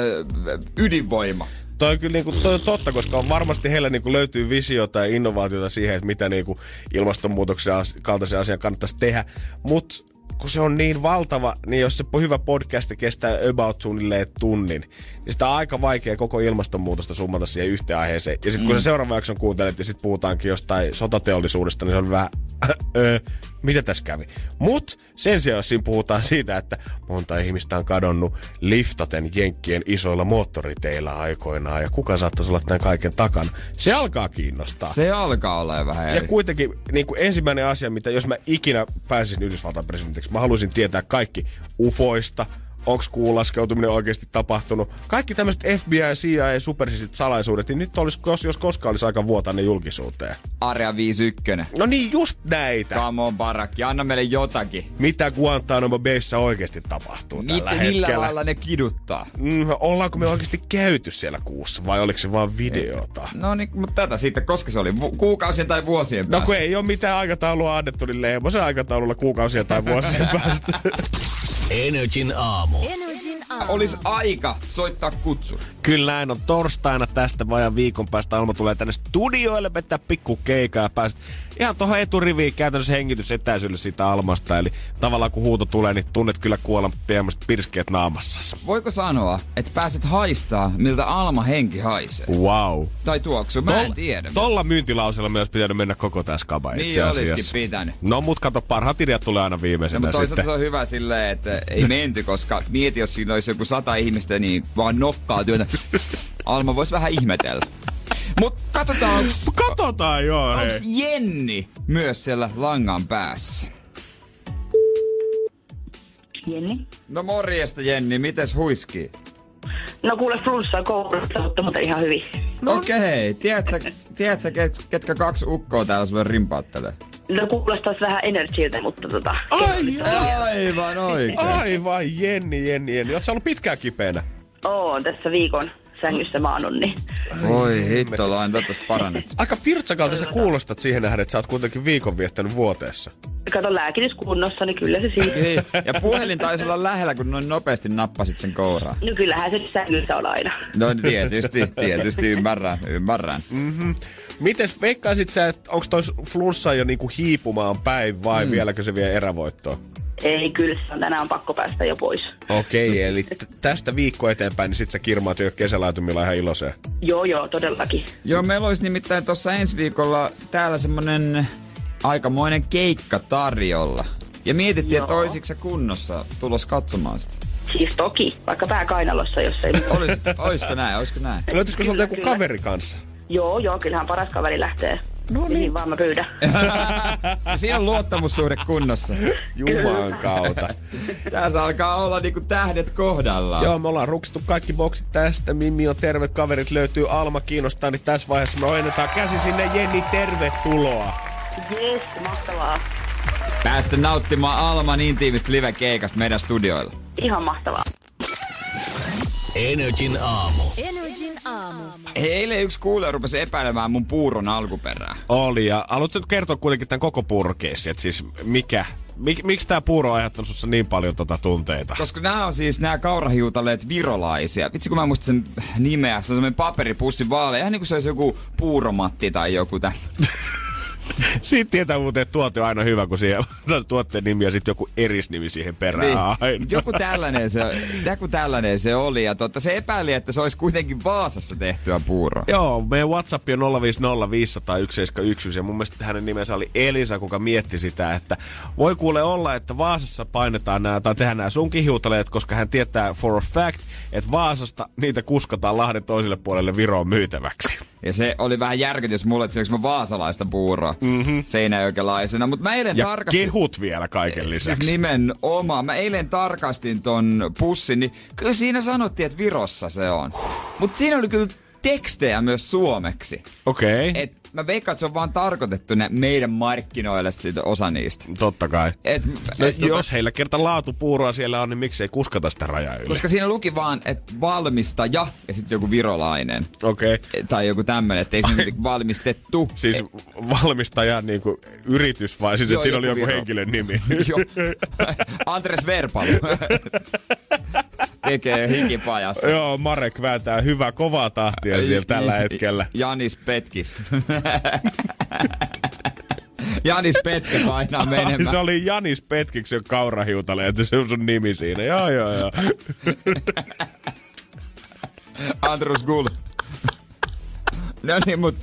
ydinvoima. Toi on kyllä niinku, toi on totta, koska on varmasti heillä niinku löytyy visiota ja innovaatiota siihen, että mitä niinku ilmastonmuutoksen as- kaltaisen asian kannattaisi tehdä. Mutta kun se on niin valtava, niin jos se hyvä podcast kestää about suunnilleen tunnin, niin sitä on aika vaikea koko ilmastonmuutosta summata siihen yhteen aiheeseen. Ja sitten kun Mm. sä seuraavan jakson kuuntelet ja sitten puhutaankin jostain sotateollisuudesta, niin se on vähän, öö, mitä tässä kävi. Mut sen sijaan, jos siinä puhutaan siitä, että monta ihmistä on kadonnut liftaten jenkkien isoilla moottoriteillä aikoinaan ja kuka saattaisi olla tämän kaiken takana, se alkaa kiinnostaa. Se alkaa olla vähän Ja eri. kuitenkin niin kuin ensimmäinen asia, mitä jos mä ikinä pääsisin Yhdysvaltain presidentiksi, mä haluaisin tietää kaikki ufoista, onko kuulaskeutuminen oikeasti tapahtunut. Kaikki tämmöiset FBI, CIA, supersisit salaisuudet, niin nyt olisi, jos, jos koskaan olisi aika vuotaa ne julkisuuteen. Area 51. No niin, just näitä. Come on, Barakki, anna meille jotakin. Mitä Guantanamo Bayssä oikeasti tapahtuu tällä Miten, millä hetkellä? lailla ne kiduttaa? Mm, ollaanko me oikeasti käyty siellä kuussa vai oliko se vaan videota? No niin, mutta tätä sitten, koska se oli vu- kuukausien tai vuosien No päästä. kun ei ole mitään aikataulua annettu, niin Leemosen aikataululla kuukausia tai vuosien päästä. Energin aamu. Aamu. Olisi aika soittaa kutsu. Kyllä näin on torstaina tästä vajan viikon päästä. Alma tulee tänne studioille vetää pikku keikaa ja pääset ihan tuohon eturiviin käytännössä hengitysetäisyydelle siitä Almasta. Eli tavallaan kun huuto tulee, niin tunnet kyllä kuolan piemmäiset pirskeet naamassasi. Voiko sanoa, että pääset haistaa, miltä Alma henki haisee? Wow. Tai tuoksu, mä en tiedä. Tolla myyntilausella me olisi pitänyt mennä koko tää skaba Niin itse asiassa. olisikin pitänyt. No mut kato, parhaat ideat tulee aina No, viimeisenä mutta toisaalta sitten. se on hyvä silleen, että ei menty, koska mieti, jos siinä olisi joku sata ihmistä, niin vaan nokkaa työtä. Alma voisi vähän ihmetellä. Mutta katsotaan, onks, Katsotaan joo, hei. onks Jenni myös siellä langan päässä. Jenni. No morjesta Jenni, mites huiskii? No kuule flunssaa koulusta, mutta muuten ihan hyvin. No. Okei, okay. tiedätkö, tiedätkö ket, ketkä kaksi ukkoa täällä sulle rimpauttelee? No kuulostaisi vähän energiiltä, mutta tota... Ai, Aivan oikein. Aivan, Jenni, Jenni, Jenni. Sä ollut pitkään kipeänä? Oon tässä viikon sängyssä maannut, niin... Oi hitto, lain toivottavasti parannet. Aika pirtsakalta sä kuulostat siihen nähden, että sä oot kuitenkin viikon viettänyt vuoteessa. Kato lääkitys kunnossa, niin kyllä se siitä. Ei, Ja puhelin taisi olla lähellä, kun noin nopeasti nappasit sen kouraan. No kyllähän se sängyssä on aina. No tietysti, tietysti ymmärrän, ymmärrän. Mites veikkaisit sä, että onko toi flunssa jo niinku hiipumaan päin vai mm. vieläkö se vie erävoittoa? Ei, kyllä se on, tänään on pakko päästä jo pois. Okei, okay, eli t- tästä viikko eteenpäin, niin sit sä kirmaat jo kesälaitumilla ihan iloiseen. Joo, joo, todellakin. Joo, meillä olisi nimittäin tuossa ensi viikolla täällä semmonen aikamoinen keikka tarjolla. Ja mietittiin, että olisiko kunnossa tulos katsomaan sitä. Siis toki, vaikka pää kainalossa, jos ei... Olis, olisiko näin, olisiko näin? Löytyisikö sulta joku kyllä. kaveri kanssa? Joo, joo, kyllähän paras kaveri lähtee No niin. Mihin vaan mä pyydän. Ja siinä on luottamussuhde kunnossa. Jumalan kautta. Tässä alkaa olla niinku tähdet kohdallaan. Joo, me ollaan ruksittu kaikki boksit tästä. Mimmi on terve, kaverit löytyy. Alma kiinnostaa, niin tässä vaiheessa me ojennetaan käsi sinne. Jenni, tervetuloa. Jes, mahtavaa. Päästä nauttimaan Alman intiimistä live-keikasta meidän studioilla. Ihan mahtavaa. Energin aamu. Hei, eilen yksi kuulija rupesi epäilemään mun puuron alkuperää. Oli, ja haluatko nyt kertoa kuitenkin tämän koko purkeessi, että siis mikä, mik, miksi tämä puuro on aiheuttanut sussa niin paljon tota tunteita? Koska nämä on siis nämä kaurahiutaleet virolaisia. Vitsi kun mä muistan sen nimeä, se on semmoinen paperipussi vaale. Ihan niin kuin se olisi joku puuromatti tai joku tä. Siitä tietää muuten, että tuote on aina hyvä, kun siellä on tuotteen nimi ja sitten joku erisnimi siihen perään Niin. aina. Joku tällainen, se, joku tällainen se oli. Ja totta, se epäili, että se olisi kuitenkin Vaasassa tehtyä puuroa. Joo, meidän WhatsApp on 050501711 ja mun mielestä hänen nimensä oli Elisa, kuka mietti sitä, että voi kuule olla, että Vaasassa painetaan nämä tai tehdään nämä sunkin hiutaleet, koska hän tietää for a fact, että Vaasasta niitä kuskataan Lahden toiselle puolelle Viroon myytäväksi. Ja se oli vähän järkytys mulle, että syöks mä vaasalaista puuroa mm-hmm. seinäjökelaisena. Mutta mä eilen Ja tarkastin... kehut vielä kaiken lisäksi. Siis nimenomaan. Mä eilen tarkastin ton pussin, niin kyllä siinä sanottiin, että Virossa se on. Mutta siinä oli kyllä tekstejä myös suomeksi. Okei, okay. Et mä veikkaan, että se on vaan tarkoitettu ne meidän markkinoille siitä osa niistä. totta kai. Et, No, et, jos heillä kerta laatupuuroa siellä on, niin miksei kuskata sitä rajaa yli? Koska siinä luki vaan, että valmistaja ja sitten joku virolainen. Okei. Okay. Tai joku tämmönen, että ei siinä valmistettu. Siis valmistaja niin kuin yritys vai siis, että siinä oli joku joku Viro. henkilön nimi? Joo. Andres Verpalu. Tekee hikipajassa. Joo, Marek vääntää hyvää kovaa tahtia siellä tällä hetkellä. Janis Petkis. Janis Petke painaa menemään. Se oli Janis Petkiksen kaurahiutale, että se on sun nimi siinä. Joo, joo, joo. Andrus Gull. no niin, mut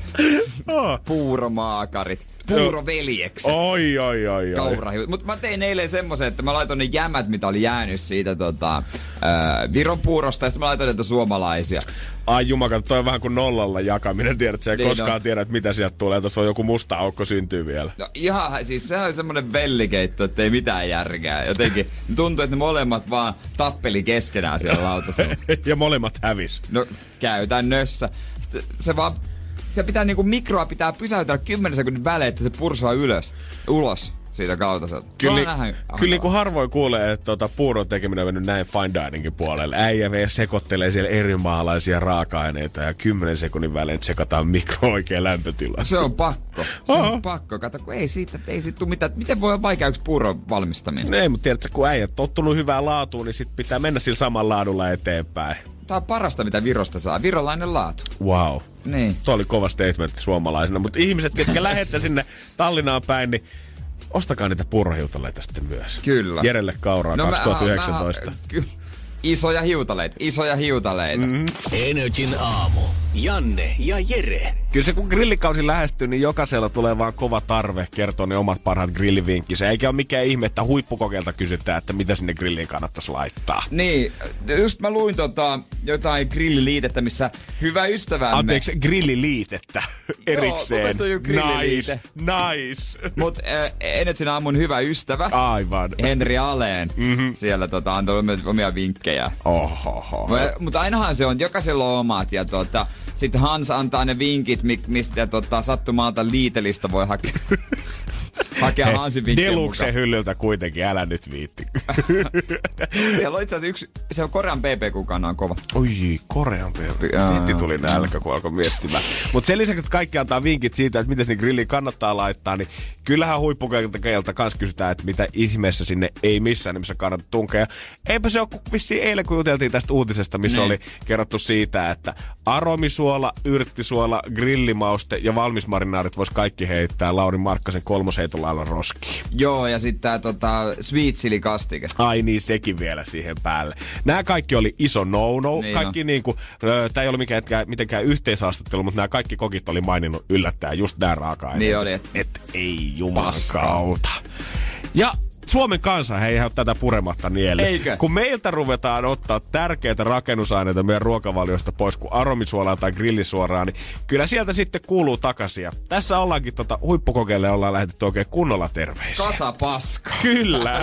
Oh. puuromaakarit. Puuroveljekset. Oi, oi, oi, oi. Mutta mä tein eilen semmoisen, että mä laitoin ne jämät, mitä oli jäänyt siitä tota, ää, Viron puurosta, ja sitten mä laitoin niitä suomalaisia. Ai jumaka, toi on vähän kuin nollalla jakaminen. Tiedät, sä ei Niin koskaan on. tiedä, että mitä sieltä tulee. Tuossa on joku musta aukko syntyy vielä. No ihan, siis se on semmonen vellikeitto, että ei mitään järkeä. Jotenkin tuntuu, että ne molemmat vaan tappeli keskenään siellä lautasella. ja molemmat hävis. No käytännössä. Sitten se vaan, se pitää niinku mikroa pitää pysäytellä 10 sekunnin välein, että se pursaa ylös, ulos siitä kautaselta. Kyllä, kyllä niin kuin harvoin kuulee, että tota, puuron tekeminen on mennyt näin fine diningin puolelle. Äijä vielä sekoittelee siellä eri maalaisia raaka-aineita ja 10 sekunnin välein tsekataan mikro oikein lämpötila. Se on pakko. Se Oho. on pakko. Kato, kun ei siitä, ei siitä tule mitään. Miten voi olla vaikea yksi puuron valmistaminen? No ei, mutta tiedätkö, kun äijä on tottunut hyvään laatuun, niin sit pitää mennä sillä samalla laadulla eteenpäin. Tää on parasta, mitä Virosta saa. Virolainen laatu. Wow. Niin. Tuo oli kova statement suomalaisena, mutta ihmiset, ketkä lähette sinne Tallinnaan päin, niin ostakaa niitä puurohiutaleita sitten myös. Kyllä. Jerelle Kauraa No, mä- 2019. Mä, ky- isoja hiutaleita, isoja hiutaleita. Mm. Energin aamu. Janne ja Jere. Kyllä se kun grillikausi lähestyy, niin jokaisella tulee vaan kova tarve kertoa ne omat parhaat grillivinkkinsä. Eikä ole mikään ihme, että huippukokeilta kysytään, että mitä sinne grilliin kannattaisi laittaa. Niin, just mä luin tota, jotain grilliliitettä, missä hyvä ystävämme... Anteeksi, grilliliitettä erikseen. mielestä on nice, nice. Mut äh, Enetsin aamun hyvä ystävä, Aivan. Henri Aleen, mm-hmm. siellä tota, antoi omia- omia vinkkejä. Ohoho. Mutta ainahan se on, jokaisella on omat ja tota, sitten Hans antaa ne vinkit, mi- mistä tota, sattumalta liitelistä voi hakea, hakea Deluksen mukaan. hyllyltä kuitenkin, älä nyt viitti. Siellä on itse asiassa yksi, se on Korean PP-kukana on kova. Oi, Korean. Jaa. Sitten tuli nälkä, kun alkoi miettimään. Mutta sen lisäksi, että kaikki antaa vinkit siitä, että miten sinne grilliin kannattaa laittaa, niin kyllähän huippukeilta kans kysytään, että mitä ihmeessä sinne ei missään nimessä kannata tunkea. Eipä se ole vissiin eilen, kun juteltiin tästä uutisesta, missä Niin. oli kerrottu siitä, että aromisuola, yrttisuola, grillimauste ja valmismarinaarit vois kaikki heittää Lauri Markkasen kolmosheitolla alla roskiin. Joo, ja sitten tää tota, sweet chili kastike. Ai niin, sekin vielä siihen päälle. Nämä kaikki oli iso no-no. Niin kaikki niinku, tämä ei ollut mikään, mitenkään yhteishaastattelu, mutta nämä kaikki kokit oli maininnut yllättäen just nämä raaka-aineet. Niin oli, Et, et- et ei Paskaa. jumakauta. Ja Suomen kansa ei ihan tätä purematta nielle. Eikö? Kun meiltä ruvetaan ottaa tärkeitä rakennusaineita meidän ruokavaliosta pois, kuin aromisuolaa tai grillisuoraa, niin kyllä sieltä sitten kuuluu takaisin. Ja tässä ollaankin tota, huippukokeille ollaan lähetetty oikein kunnolla terveisiä. Kasa paska. Kyllä.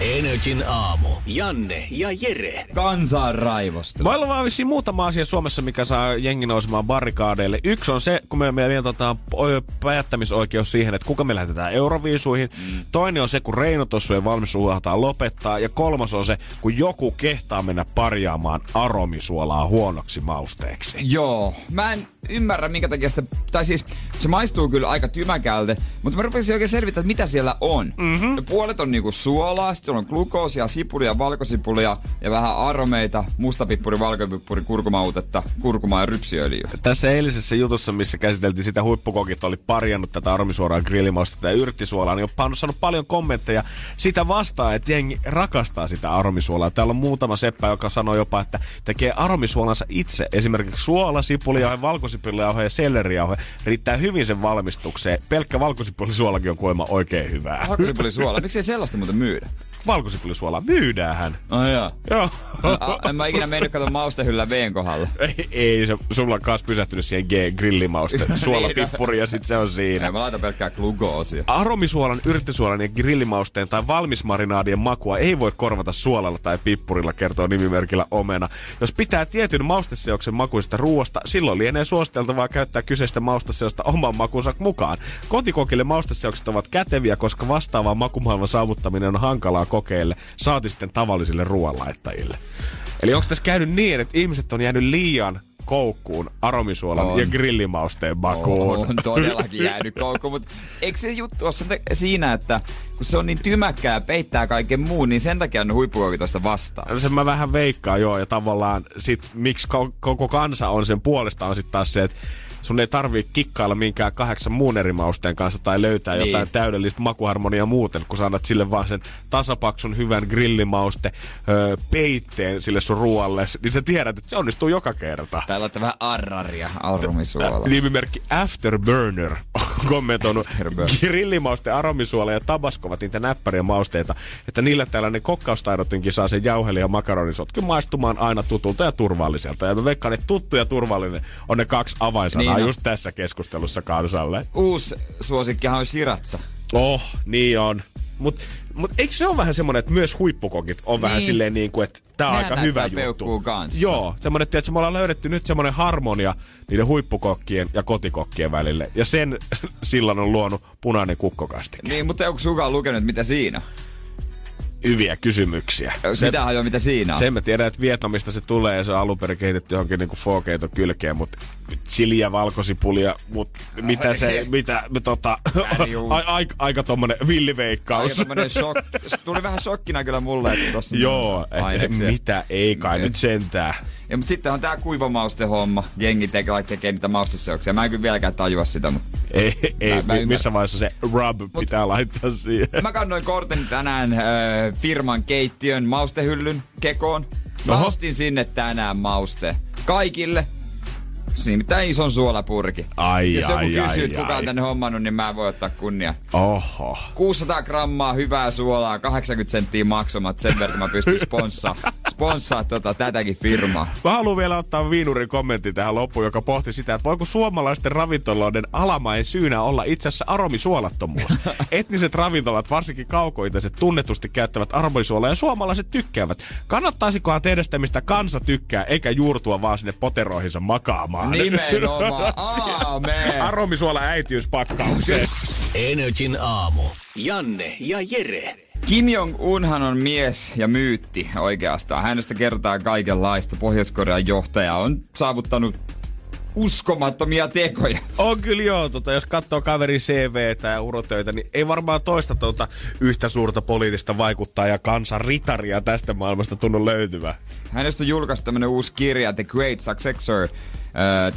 Energin aamu. Janne ja Jere. Kansa on raivostunut. Meillä on vaan vissiin muutama asia Suomessa, mikä saa jengi nousemaan barrikaadeille. Yksi on se, kun me meillä tota, o- päättämisoikeus siihen, että kuka me lähetetään Euroviisuihin. Mm. Toinen on se, kun Reino Tossujen valmis lopettaa. Ja kolmas on se, kun joku kehtaa mennä parjaamaan aromisuolaa huonoksi mausteeksi. Joo, mä en ymmärrä minkä takia sitä, tai siis se maistuu kyllä aika tymäkältä, mutta mä rupesin oikein selvittämään, että mitä siellä on. Mm-hmm. Ja puolet on niinku suolaa, sit siellä on glukoosia, sipulia, valkosipulia ja vähän aromeita, mustapippuri, valkopippuri, kurkumautetta, kurkumaa ja rypsiöljyä. Tässä eilisessä jutussa, missä käsiteltiin sitä huippukokit, oli parjannut tätä aromisuoraa grillimaustetta ja yrttisuolaa, niin on pannut saanut paljon kommentteja sitä vastaan, että jengi rakastaa sitä aromisuolaa. Täällä on muutama seppä, joka sanoo jopa, että tekee aromisuolansa itse. Esimerkiksi suola, sipulijauhe, valkosipulijauhe ja sellerijauhe riittää hyvin sen valmistukseen. Pelkkä valkosipulisuolakin on kuulemma oikein hyvää. Valkosipulisuola, miksei sellaista muuten myydä? Valkosipulisuolaa myydäänhän. Ai jaa. Joo. A- en mä ikinä mennyt kato maustehyllä Veen kohdalla. ei, ei, se, sulla on kanssa pysähtynyt siihen G-grillimauste. Suolapippuri ja sit se on siinä. Ei, mä laitan pelkkää glukoosia. Aromisuolan, yrttisuolan ja grillimausteen tai valmismarinaadien makua ei voi korvata suolalla tai pippurilla, kertoo nimimerkillä omena. Jos pitää tietyn mausteseoksen makuista ruoasta, silloin lienee suositeltavaa käyttää kyseistä mausteseosta oman makunsa mukaan. Kotikokille mausteseokset ovat käteviä, koska vastaavaa makumaailman saavuttaminen on hankalaa kokeille, saati sitten tavallisille ruoanlaittajille. Eli onko tässä käynyt niin, että ihmiset on jäänyt liian koukkuun aromisuolan On. ja grillimausteen makuun? On todellakin jäänyt koukkuun, mutta eikö se juttu ole sen- siinä, että kun se on niin tymäkkää ja peittää kaiken muun, niin sen takia on huippukokit tosta vastaan. No Sen mä vähän veikkaan joo, ja tavallaan sit, miksi ko- koko kansa on sen puolesta, on sitten taas se, että sun ei tarvii kikkailla minkään kahdeksan muun eri mausteen kanssa tai löytää Niin. niin. jotain täydellistä makuharmoniaa muuten, kun annat sille vaan sen tasapaksun hyvän grillimauste öö, peitteen sille sun ruoalle, niin sä tiedät, että se onnistuu joka kerta. Täällä on vähän arraria aromisuola. Nimimerkki Afterburner on kommentoinut Afterburner. grillimauste, aromisuola ja tabasko ovat niitä näppäriä mausteita, että niillä tällainen kokkaustaidotinkin saa sen jauheli ja makaronisotkin maistumaan aina tutulta ja turvalliselta. Ja mä veikkaan, että tuttu ja turvallinen on ne kaksi avainsanaa On. just tässä keskustelussa kansalle. Uusi suosikkihan on siratsa. Oh, niin on. Mut, mut eikö se ole vähän semmonen, että myös huippukokit on niin. vähän silleen niin kuin, että tää on Nää aika hyvä juttu. kanssa. Joo, semmonen, että me ollaan löydetty nyt semmonen harmonia niiden huippukokkien ja kotikokkien välille. Ja sen sillan on luonut punainen kukkokastike. Niin, mutta onko sukaan lukenut, mitä siinä? Hyviä kysymyksiä. Se, mitä hajoa, mitä siinä on? Sen mä tiedän, että Vietnamista se tulee ja se on alun perin kehitetty johonkin niinku fokeito kylkeen, mutta chiliä, valkosipulia, mutta mitä se, mitä, tota, juu. a, aika, aika tommonen Aika villiveikkaus. tämmönen shok, se tuli vähän shokkina kyllä mulle, että tossa Joo, eh, aineksia. mitä ei kai nyt sentään. Ja, mutta sitten on tää kuivamauste homma. Jengi tekee, tekee niitä mausteseoksia. Mä en kyllä vieläkään tajua sitä, mutta Ei, ei Mä- mä mi- missä vaiheessa se rub pitää laittaa siihen. Mä kannoin korteni tänään äh, firman keittiön maustehyllyn kekoon. Mä Oho. ostin sinne tänään mauste. Kaikille. Nimittäin ison suolapurki. Ai, Jos joku ai, kysyy, ai, kuka on tänne hommannut, niin mä voin ottaa kunnia. Oho. 600 grammaa hyvää suolaa, 80 senttiä maksamat, sen verran mä pystyn sponsaa, sponsaa tota, tätäkin firmaa. Mä haluan vielä ottaa Viinurin kommentti tähän loppuun, joka pohti sitä, että voiko suomalaisten ravintoloiden alamain syynä olla itse asiassa aromisuolattomuus. Etniset ravintolat, varsinkin kaukoitaiset, tunnetusti käyttävät aromisuolaa ja suomalaiset tykkäävät. Kannattaisikohan tehdä sitä, mistä kansa tykkää, eikä juurtua vaan sinne poteroihinsa makaamaan. Nimenomaan, aamen. Aromisuola äitiyspakkaukseen. Energin aamu. Janne ja Jere. Kim Jong-unhan on mies ja myytti oikeastaan. Hänestä kertaa kaikenlaista. Pohjois-Korean johtaja on saavuttanut uskomattomia tekoja. On kyllä joo, tota, jos katsoo kaverin CVtä ja urotöitä, niin ei varmaan toista tota, yhtä suurta poliittista vaikuttaa ja kansan ritaria tästä maailmasta tunnu löytyvä. Hänestä on julkaistu tämmönen uusi kirja The Great Successor.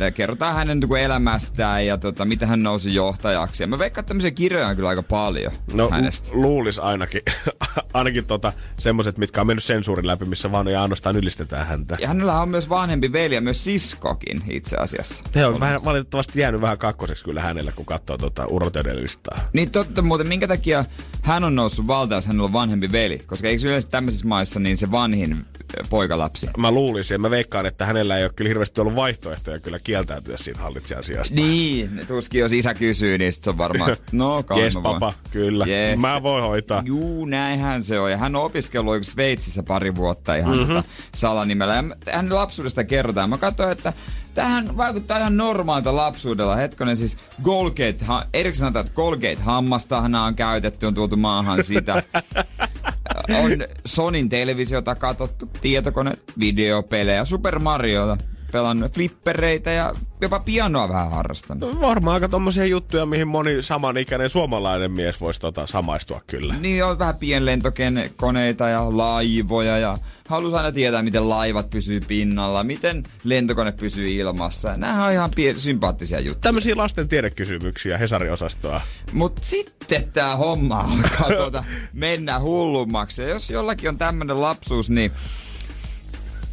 Öö, kerrotaan hänen niinku elämästään ja tota, miten hän nousi johtajaksi. Ja mä veikkaan, että tämmöisiä kirjoja on kyllä aika paljon No hänestä. lu- luulis ainakin, ainakin tota, semmoset, mitkä on mennyt sensuurin läpi, missä vaan ja ainoastaan ylistetään häntä. Ja hänellä on myös vanhempi veli ja myös siskokin itse asiassa. Se on vähän, valitettavasti jäänyt vähän kakkoseksi kyllä hänellä, kun katsoo tota urotöiden listaa. Niin totta muuten, minkä takia hän on noussut valtaan, jos hänellä on vanhempi veli? Koska eikö yleensä tämmöisissä maissa niin se vanhin poikalapsi? Mä luulisin ja mä veikkaan, että hänellä ei ole kyllä hirveästi ollut vaihtoehtoja kyllä kieltäytyä siitä hallitsijan sijasta. Niin, tuskin jos isä kysyy, niin sit se on varmaan, no kai voin. papa, kyllä. Jes. Mä voin hoitaa. Juu, näinhän se on. Ja hän on opiskellut Sveitsissä pari vuotta ihan Mhm. mm-hmm. salanimellä. Ja hänen lapsuudesta kerrotaan. Mä katsoin, että tähän vaikuttaa ihan normaalilta lapsuudella. Hetkonen siis Colgate, ha- erikseen sanotaan, että Colgate-hammasta hän on käytetty, on tuotu maahan sitä. on Sonin televisiota katsottu, tietokoneet, videopelejä, Super Mariota pelannut flippereitä ja jopa pianoa vähän harrastanut. No, Varmaan aika tommosia juttuja, mihin moni samanikäinen suomalainen mies voisi tota, samaistua kyllä. Niin on vähän pienlentokoneita ja laivoja ja halusi aina tietää, miten laivat pysyy pinnalla, miten lentokone pysyy ilmassa. Nämä on ihan pien- sympaattisia juttuja. Tämmöisiä lasten tiedekysymyksiä Hesari-osastoa. Mut sitten tää homma alkaa tuota mennä hullummaksi. Ja jos jollakin on tämmönen lapsuus, niin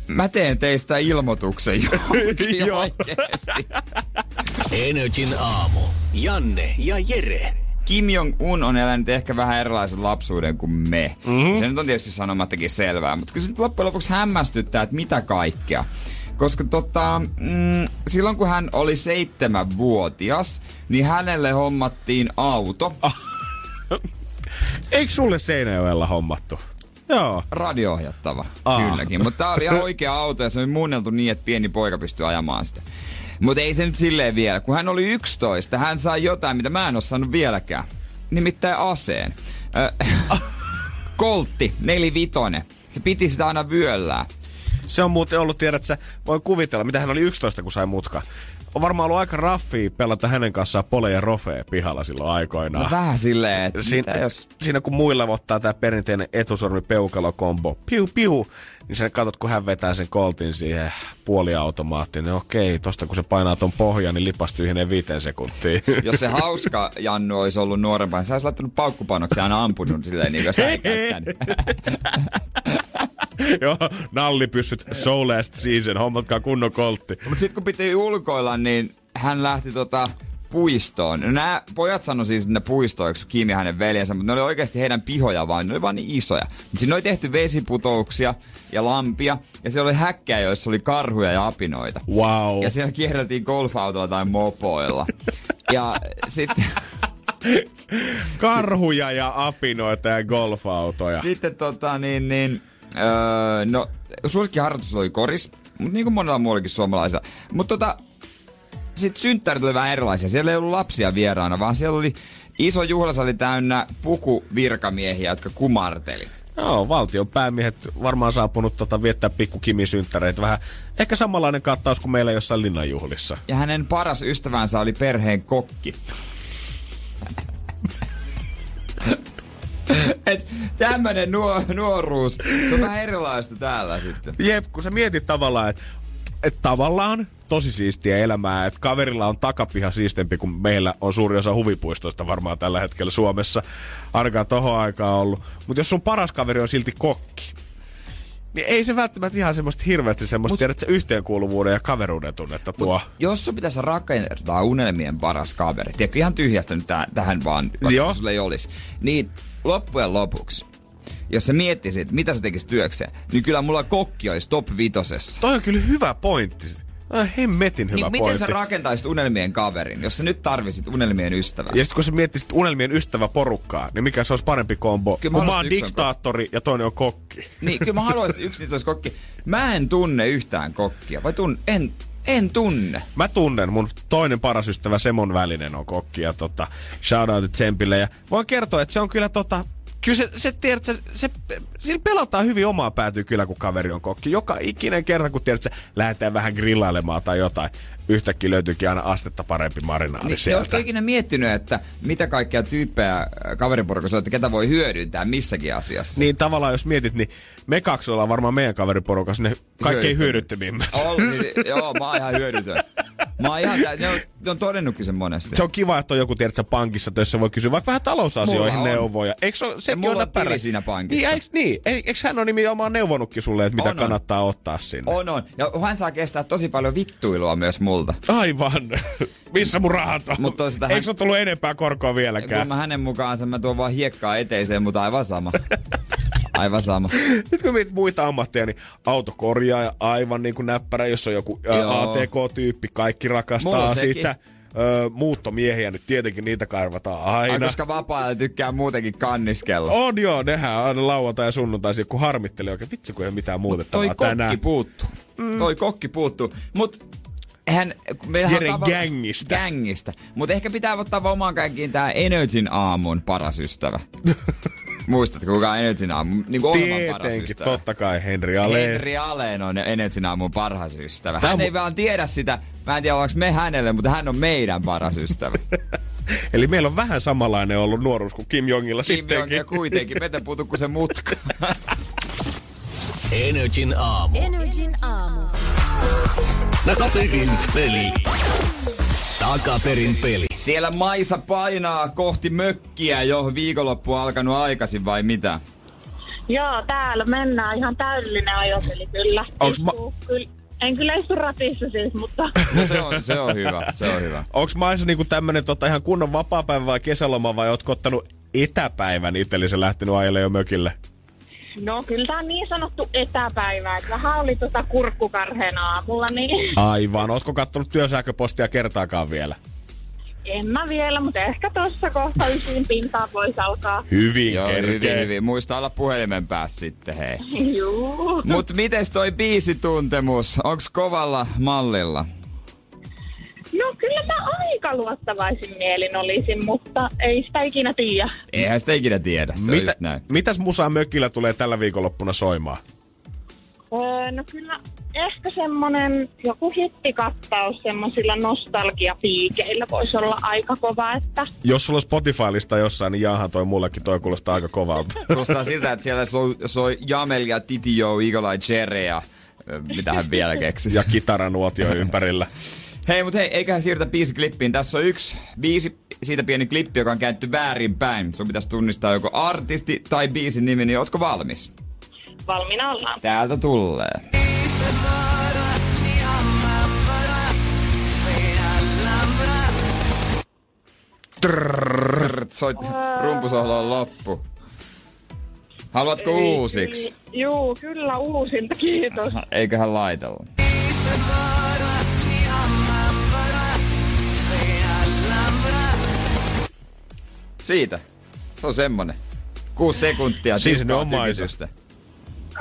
mä teen teistä ilmoituksen johonkin oikeesti. Energin aamu. Janne ja Jere. Kim Jong-un on elänyt ehkä vähän erilaisen lapsuuden kuin me. Mm-hmm. Se nyt on tietysti sanomattakin selvää, mutta kyllä se nyt loppujen lopuksi hämmästyttää, että mitä kaikkea. Koska tota, mm, silloin kun hän oli seitsemänvuotias, niin hänelle hommattiin auto, Eikö sulle Seinäjoella hommattu? Joo. radio-ohjattava, Aa. kylläkin. Mutta tää oli ihan oikea auto ja se oli muunneltu niin, että pieni poika pystyy ajamaan sitä. Mutta ei se nyt silleen vielä. Kun hän oli 11, hän sai jotain, mitä mä en oo saanut vieläkään. Nimittäin aseen. Ö, Koltti, nelivitonen. Se piti sitä aina vyöllään. Se on muuten ollut, tiedät sä, voin kuvitella, mitä hän oli 11, kun sai mutka. On varmaan ollut aika raffia pelata hänen kanssaan pole ja rofee pihalla silloin aikoinaan. No vähän silleen, että Siinä, mitä jos... siinä kun muilla ottaa tämä perinteinen etusormi peukalokombo, piu piu, niin sen katsot, kun hän vetää sen koltin siihen puoliautomaattiin, niin okei, tosta kun se painaa ton pohjan, niin lipas tyhjenee viiteen sekuntiin. Jos se hauska Jannu olisi ollut nuorempaa, niin sä olisi laittanut paukkupanoksia aina ampunut silleen niin kuin säikäyttänyt. Joo, nallipyssyt, so last season, hommatkaa kunnon koltti. Mutta sitten kun piti ulkoilla, niin hän lähti tota puistoon. No nämä pojat sanoi siis, ne puistoiksi Kim ja hänen veljensä, mutta ne oli oikeasti heidän pihoja vaan, ne oli vaan niin isoja. Mutta siinä oli tehty vesiputouksia ja lampia, ja siellä oli häkkejä, joissa oli karhuja ja apinoita. Wow. Ja siellä kierreltiin golfautoilla tai mopoilla. ja sitten... Karhuja ja apinoita ja golfautoja. Sitten tota niin, niin öö, no suosikkiharrastus oli koris, mutta niin kuin monella muullakin suomalaisilla. Mutta tota, sitten synttärit oli vähän erilaisia. Siellä ei ollut lapsia vieraana, vaan siellä oli iso juhlasali täynnä pukuvirkamiehiä, jotka kumarteli. Joo, valtion päämiehet varmaan saapunut tota, viettää pikku Kimin synttäreitä. Vähän ehkä samanlainen kattaus kuin meillä jossain linnanjuhlissa. Ja hänen paras ystävänsä oli perheen kokki. Et tämmönen nuo, nuoruus, se on vähän erilaista täällä sitten. Jep, kun sä mietit tavallaan, että et tavallaan tosi siistiä elämää, että kaverilla on takapiha siistempi kuin meillä on suuri osa huvipuistoista varmaan tällä hetkellä Suomessa. Ainakaan tohon aikaan ollut. Mutta jos sun paras kaveri on silti kokki, niin ei se välttämättä ihan semmoista hirveästi semmoista, Mut... tiedät, yhteenkuuluvuuden ja kaveruuden tunnetta tuo. Jos sun pitäisi rakentaa unelmien paras kaveri, tiedätkö ihan tyhjästä nyt täh- tähän vaan, Joo. sulla ei olisi, niin loppujen lopuksi, jos sä miettisit, mitä sä tekisit työkseen, niin kyllä mulla kokki olisi top vitosessa. Toi on kyllä hyvä pointti. Ai, hemmetin hyvä Niin miten pointti. sä rakentaisit unelmien kaverin, jos sä nyt tarvisit unelmien ystävää? Ja sitten kun sä miettisit unelmien ystävä porukkaa, niin mikä se olisi parempi kombo? Kyllä mä kun mä haluaisin, oon diktaattori ja toinen on kokki. Niin, kyllä mä haluaisin, että yksi niistä olisi kokki. Mä en tunne yhtään kokkia, vai tun, en, en tunne. Mä tunnen, mun toinen paras ystävä Semon Välinen on kokki ja tota, shoutoutit Tsempille. Ja voin kertoa, että se on kyllä tota, kyllä se, se, tiedät, se, se, sillä pelataan hyvin omaa päätyy kyllä, kun kaveri on kokki. Joka ikinen kerta, kun tiedät, että lähdetään vähän grillailemaan tai jotain, yhtäkkiä löytyykin aina astetta parempi marinaali Niin, sieltä. Oletko ikinä miettinyt, että mitä kaikkia tyyppejä äh, kaveriporukassa on, että ketä voi hyödyntää missäkin asiassa? Niin tavallaan jos mietit, niin me kaksi ollaan varmaan meidän kaveriporukassa ne kaikkein hyödyttömimmät. Siis, joo, mä oon ihan hyödytön. Mä oon ihan, ne on, ne on todennutkin sen monesti. Se on kiva, että on joku, tiedätkö, pankissa töissä voi kysyä vaikka vähän talousasioihin Mulla on. neuvoja. Eikö se, ole- sekin mulla on on tili siinä pankissa. Niin, eikö, niin, Ei- eikö hän ole nimenomaan neuvonutkin sulle, että mitä On, on. kannattaa ottaa sinne? On, on. Ja hän saa kestää tosi paljon vittuilua myös multa. Aivan. Missä mun rahat on? Mut hän- Eikö tullut enempää korkoa Kun vieläkään? mä hänen mukaansa mä tuon vaan hiekkaa eteiseen, mutta aivan sama. Aivan sama. Nyt kun mietit muita ammatteja, niin autokorjaaja aivan niin kuin näppärä, jos on joku Joo. ATK-tyyppi, kaikki rakastaa sitä. Ö, muuttomiehiä nyt tietenkin niitä kaivataan Ai, aina. koska vapaa tykkää muutenkin kanniskella. On joo, nehän aina lauantai ja sunnuntaisin, kun harmittelee oikein. Vitsi, kun ei ole mitään muutettavaa Toi kokki tänään. puuttuu. Mm. Toi kokki puuttuu. Mut hän, kun meillähän Jere on gängistä. Gängistä. Mutta ehkä pitää ottaa vaan omaan kaikkiin tää Energyn aamun paras ystävä. Muistatko, kuka on Energyn aamun niin kuin Tietenkin, totta kai, Henri Ale. Henri Aleen on Energyn aamun paras ystävä. Hän on ei mu- vaan tiedä sitä. Mä en tiedä, me hänelle, mutta hän on meidän paras ystävä. Eli meillä on vähän samanlainen ollut nuoruus kuin Kim Jongilla Kim Jong sittenkin. ja kuitenkin, meitä puutu kuin se mutka. Energin aamu. Energin aamu. Takaperin peli. Takaperin peli. Siellä Maisa painaa kohti mökkiä jo viikonloppu alkanut aikaisin vai mitä? Joo, täällä mennään ihan täydellinen ajopeli kyllä. Onks ma- kyllä. En kyllä istu ratissa siis, mutta No se on, se on hyvä, se on hyvä. Onks Maisa niinku tämmönen tota, ihan kunnon vapaapäivä vai kesäloma vai ootko ottanut etäpäivän itsellisen lähtenyt ajelle jo mökille? No kyllä tää on niin sanottu etäpäivä, että vähän oli tota kurkkukarheena aamulla, niin Aivan. Ootko kattonut työsähköpostia kertaakaan vielä? en mä vielä, mutta ehkä tossa kohta ysiin pintaan voisi alkaa. Hyvin Joo, hyvin, hyvin. Muista olla puhelimen päässä sitten, hei. Juu. Mut mites toi biisituntemus? Onks kovalla mallilla? No kyllä mä aika luottavaisin mielin olisin, mutta ei sitä ikinä tiedä. Eihän sitä ikinä tiedä, se on Mitä, just näin. mitäs musaa mökillä tulee tällä viikonloppuna soimaan? Öö, no kyllä ehkä semmonen joku hittikattaus semmosilla nostalgiapiikeillä voisi olla aika kova, että Jos sulla on Spotify-lista jossain, niin jaahan toi mullekin, toi kuulostaa aika kovalta. Kuulostaa siltä, että siellä soi, soi Jamel ja Titio, Eagle Eye Cherry ja mitä hän vielä keksisi. ja kitaranuotio ympärillä. Hei, mut hei, eiköhän siirrytä biisiklippiin. Tässä on yksi biisi, siitä pieni klippi, joka on kääntty väärinpäin. Sun pitäisi tunnistaa joko artisti tai biisin nimi, niin ootko valmis? valmiina ollaan. Täältä tulee. Trrrr, Soit rumpusohlo on loppu. Haluatko uusiksi? Juu, kyllä uusinta, kiitos. Eiköhän laitella. Siitä. Se on semmonen. Kuusi sekuntia. Siis ne.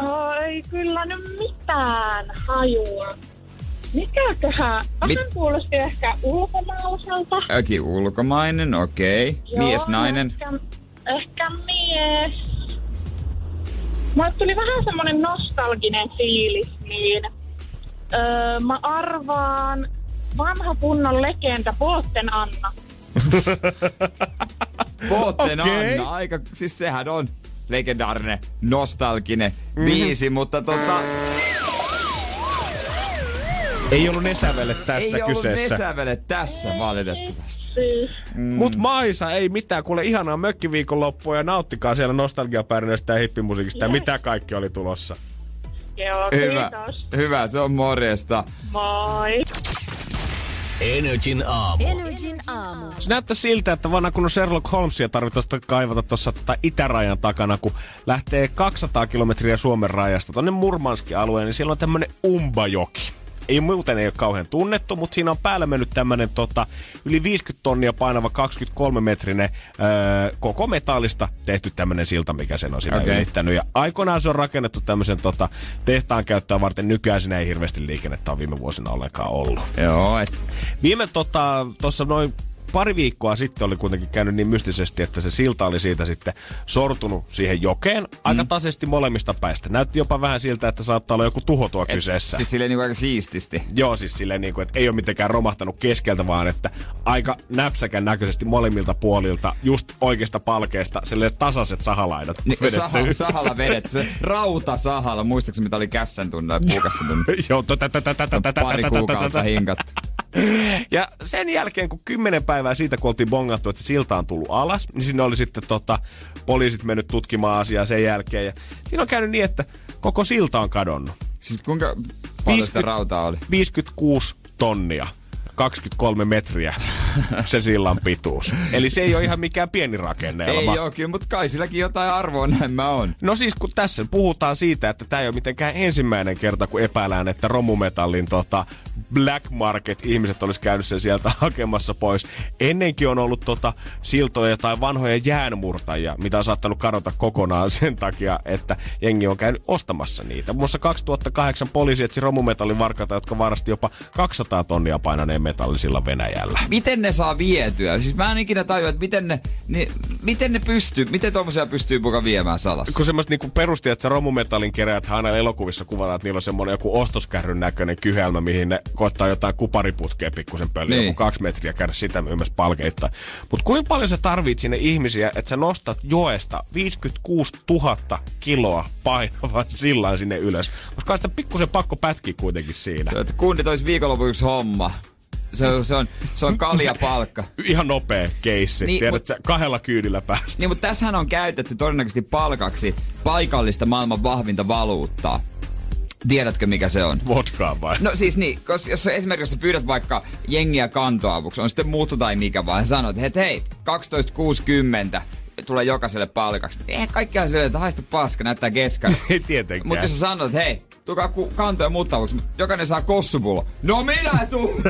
Oh, ei kyllä nyt mitään hajua. Mikäköhän? Mit- Vähän kuulosti ehkä ulkomaalaiselta. Öki ulkomainen, okei. Joo, Mies, nainen. Ehkä, ehkä mies. Mulle tuli vähän semmonen nostalginen fiilis, niin öö, mä arvaan vanha kunnon legenda Pootten Anna. Pootten Okei. Anna, aika, siis sehän on legendaarinen, nostalginen mm. biisi, mutta tota, Ei ollut ne sävelet tässä ei ollut kyseessä. ne sävelet tässä valitettavasti. Mm. Mut Maisa, ei mitään. Kuule ihanaa mökkiviikonloppua ja nauttikaa siellä nostalgiapärinöistä ja hippimusiikista ja mitä kaikki oli tulossa. joo, Hyvä, kiitos. hyvä, se on morjesta. Moi. Energin aamu. Energin aamu. Se näyttää siltä, että vanha kun on Sherlock Holmesia tarvitaan kaivata tuossa tota itärajan takana, kun lähtee 200 kilometriä Suomen rajasta tonne Murmanskin alueen, niin siellä on tämmönen Umbajoki. Ei muuten ei ole kauhean tunnettu, mutta siinä on päällä mennyt tämmönen tota, yli 50 tonnia painava 23 metrinen öö, koko metallista tehty tämmönen silta, mikä sen on siinä okay. ylittänyt. Ja aikoinaan se on rakennettu tämmöisen tota, tehtaan käyttöä varten. Nykyään siinä ei hirveästi liikennettä ole viime vuosina ollenkaan ollut. Joo, et, Viime tota, tuossa noin pari viikkoa sitten oli kuitenkin käynyt niin mystisesti, että se silta oli siitä sitten sortunut siihen jokeen aika Mm. tasaisesti molemmista päistä. Näytti jopa vähän siltä, että saattaa olla joku tuho tuo kyseessä. Siis silleen niinku aika siististi. Joo, siis silleen niin kuin, että ei ole mitenkään romahtanut keskeltä, vaan että aika näpsäkän näköisesti molemmilta puolilta, just oikeasta palkeesta, silleen tasaiset sahalaidat Niin, vedetty. saha, sahalla vedetty. Se rauta sahalla. Muistaakseni mitä oli kässän tunne tai puukassan tunne? Joo, tota, tota, Pari tota, tota, kuukautta tota. hinkattu. Ja sen jälkeen, kun kymmenen päivää siitä, kun oltiin bongattu, että silta on tullut alas, niin sinne oli sitten tota, poliisit mennyt tutkimaan asiaa sen jälkeen. Ja siinä on käynyt niin, että koko silta on kadonnut. Siis kuinka paljon sitä rautaa oli? 56 tonnia. 23 metriä se sillan pituus. Eli se ei ole ihan mikään pieni rakennelma. Ei oo kyllä, mutta kai silläkin jotain arvoa näin mä on. No siis kun tässä puhutaan siitä, että tämä ei ole mitenkään ensimmäinen kerta, kun epäillään, että romumetallin tota, black market ihmiset olisi käynyt sen sieltä hakemassa pois. Ennenkin on ollut tota, siltoja tai vanhoja jäänmurtajia, mitä on saattanut kadota kokonaan sen takia, että jengi on käynyt ostamassa niitä. Muun muassa 2008 poliisi etsi romumetallin varkaita, jotka varasti jopa 200 tonnia painaneen metallisilla Venäjällä. Miten ne saa vietyä? Siis mä en ikinä tajua, että miten ne, niin, miten ne pystyy, miten tommosia pystyy muka viemään salassa. kun semmoista niinku perusti, että se romumetallin keräjät aina elokuvissa kuvataan, että niillä on semmoinen joku ostoskärryn näköinen kyhelmä, mihin ne koittaa jotain kupariputkea pikkusen pölyä, Niin. joku kaksi metriä käydä sitä myymässä palkeittain. Mutta kuinka paljon sä tarvit sinne ihmisiä, että sä nostat joesta 56 000 kiloa painavan sillan sinne ylös? Koska sitä pikkusen pakko pätkiä kuitenkin siinä. Se, että kundit olisi viikonlopun yksi homma. Se, on- se, on, se on kalja palkka. Ihan nopea keissi. Niin, Tiedät, mut- sä kahdella kyydillä päästä. Niin, mutta tässähän on käytetty todennäköisesti palkaksi paikallista maailman vahvinta valuuttaa. Tiedätkö mikä se on? Vodkaa vai? No siis niin, kos, jos esimerkiksi jos pyydät vaikka jengiä kantoavuksi, on sitten muuttu tai mikä vaan, ja sanot, että hei, 12.60 tulee jokaiselle palkaksi. Eihän kaikkiaan sille, että haista paska, näyttää kesken. Ei tietenkään. Mutta jos sä sanot, hei, tukaa ku- kantoja muuttavuksi, mutta jokainen saa kossupulo. No minä tuun!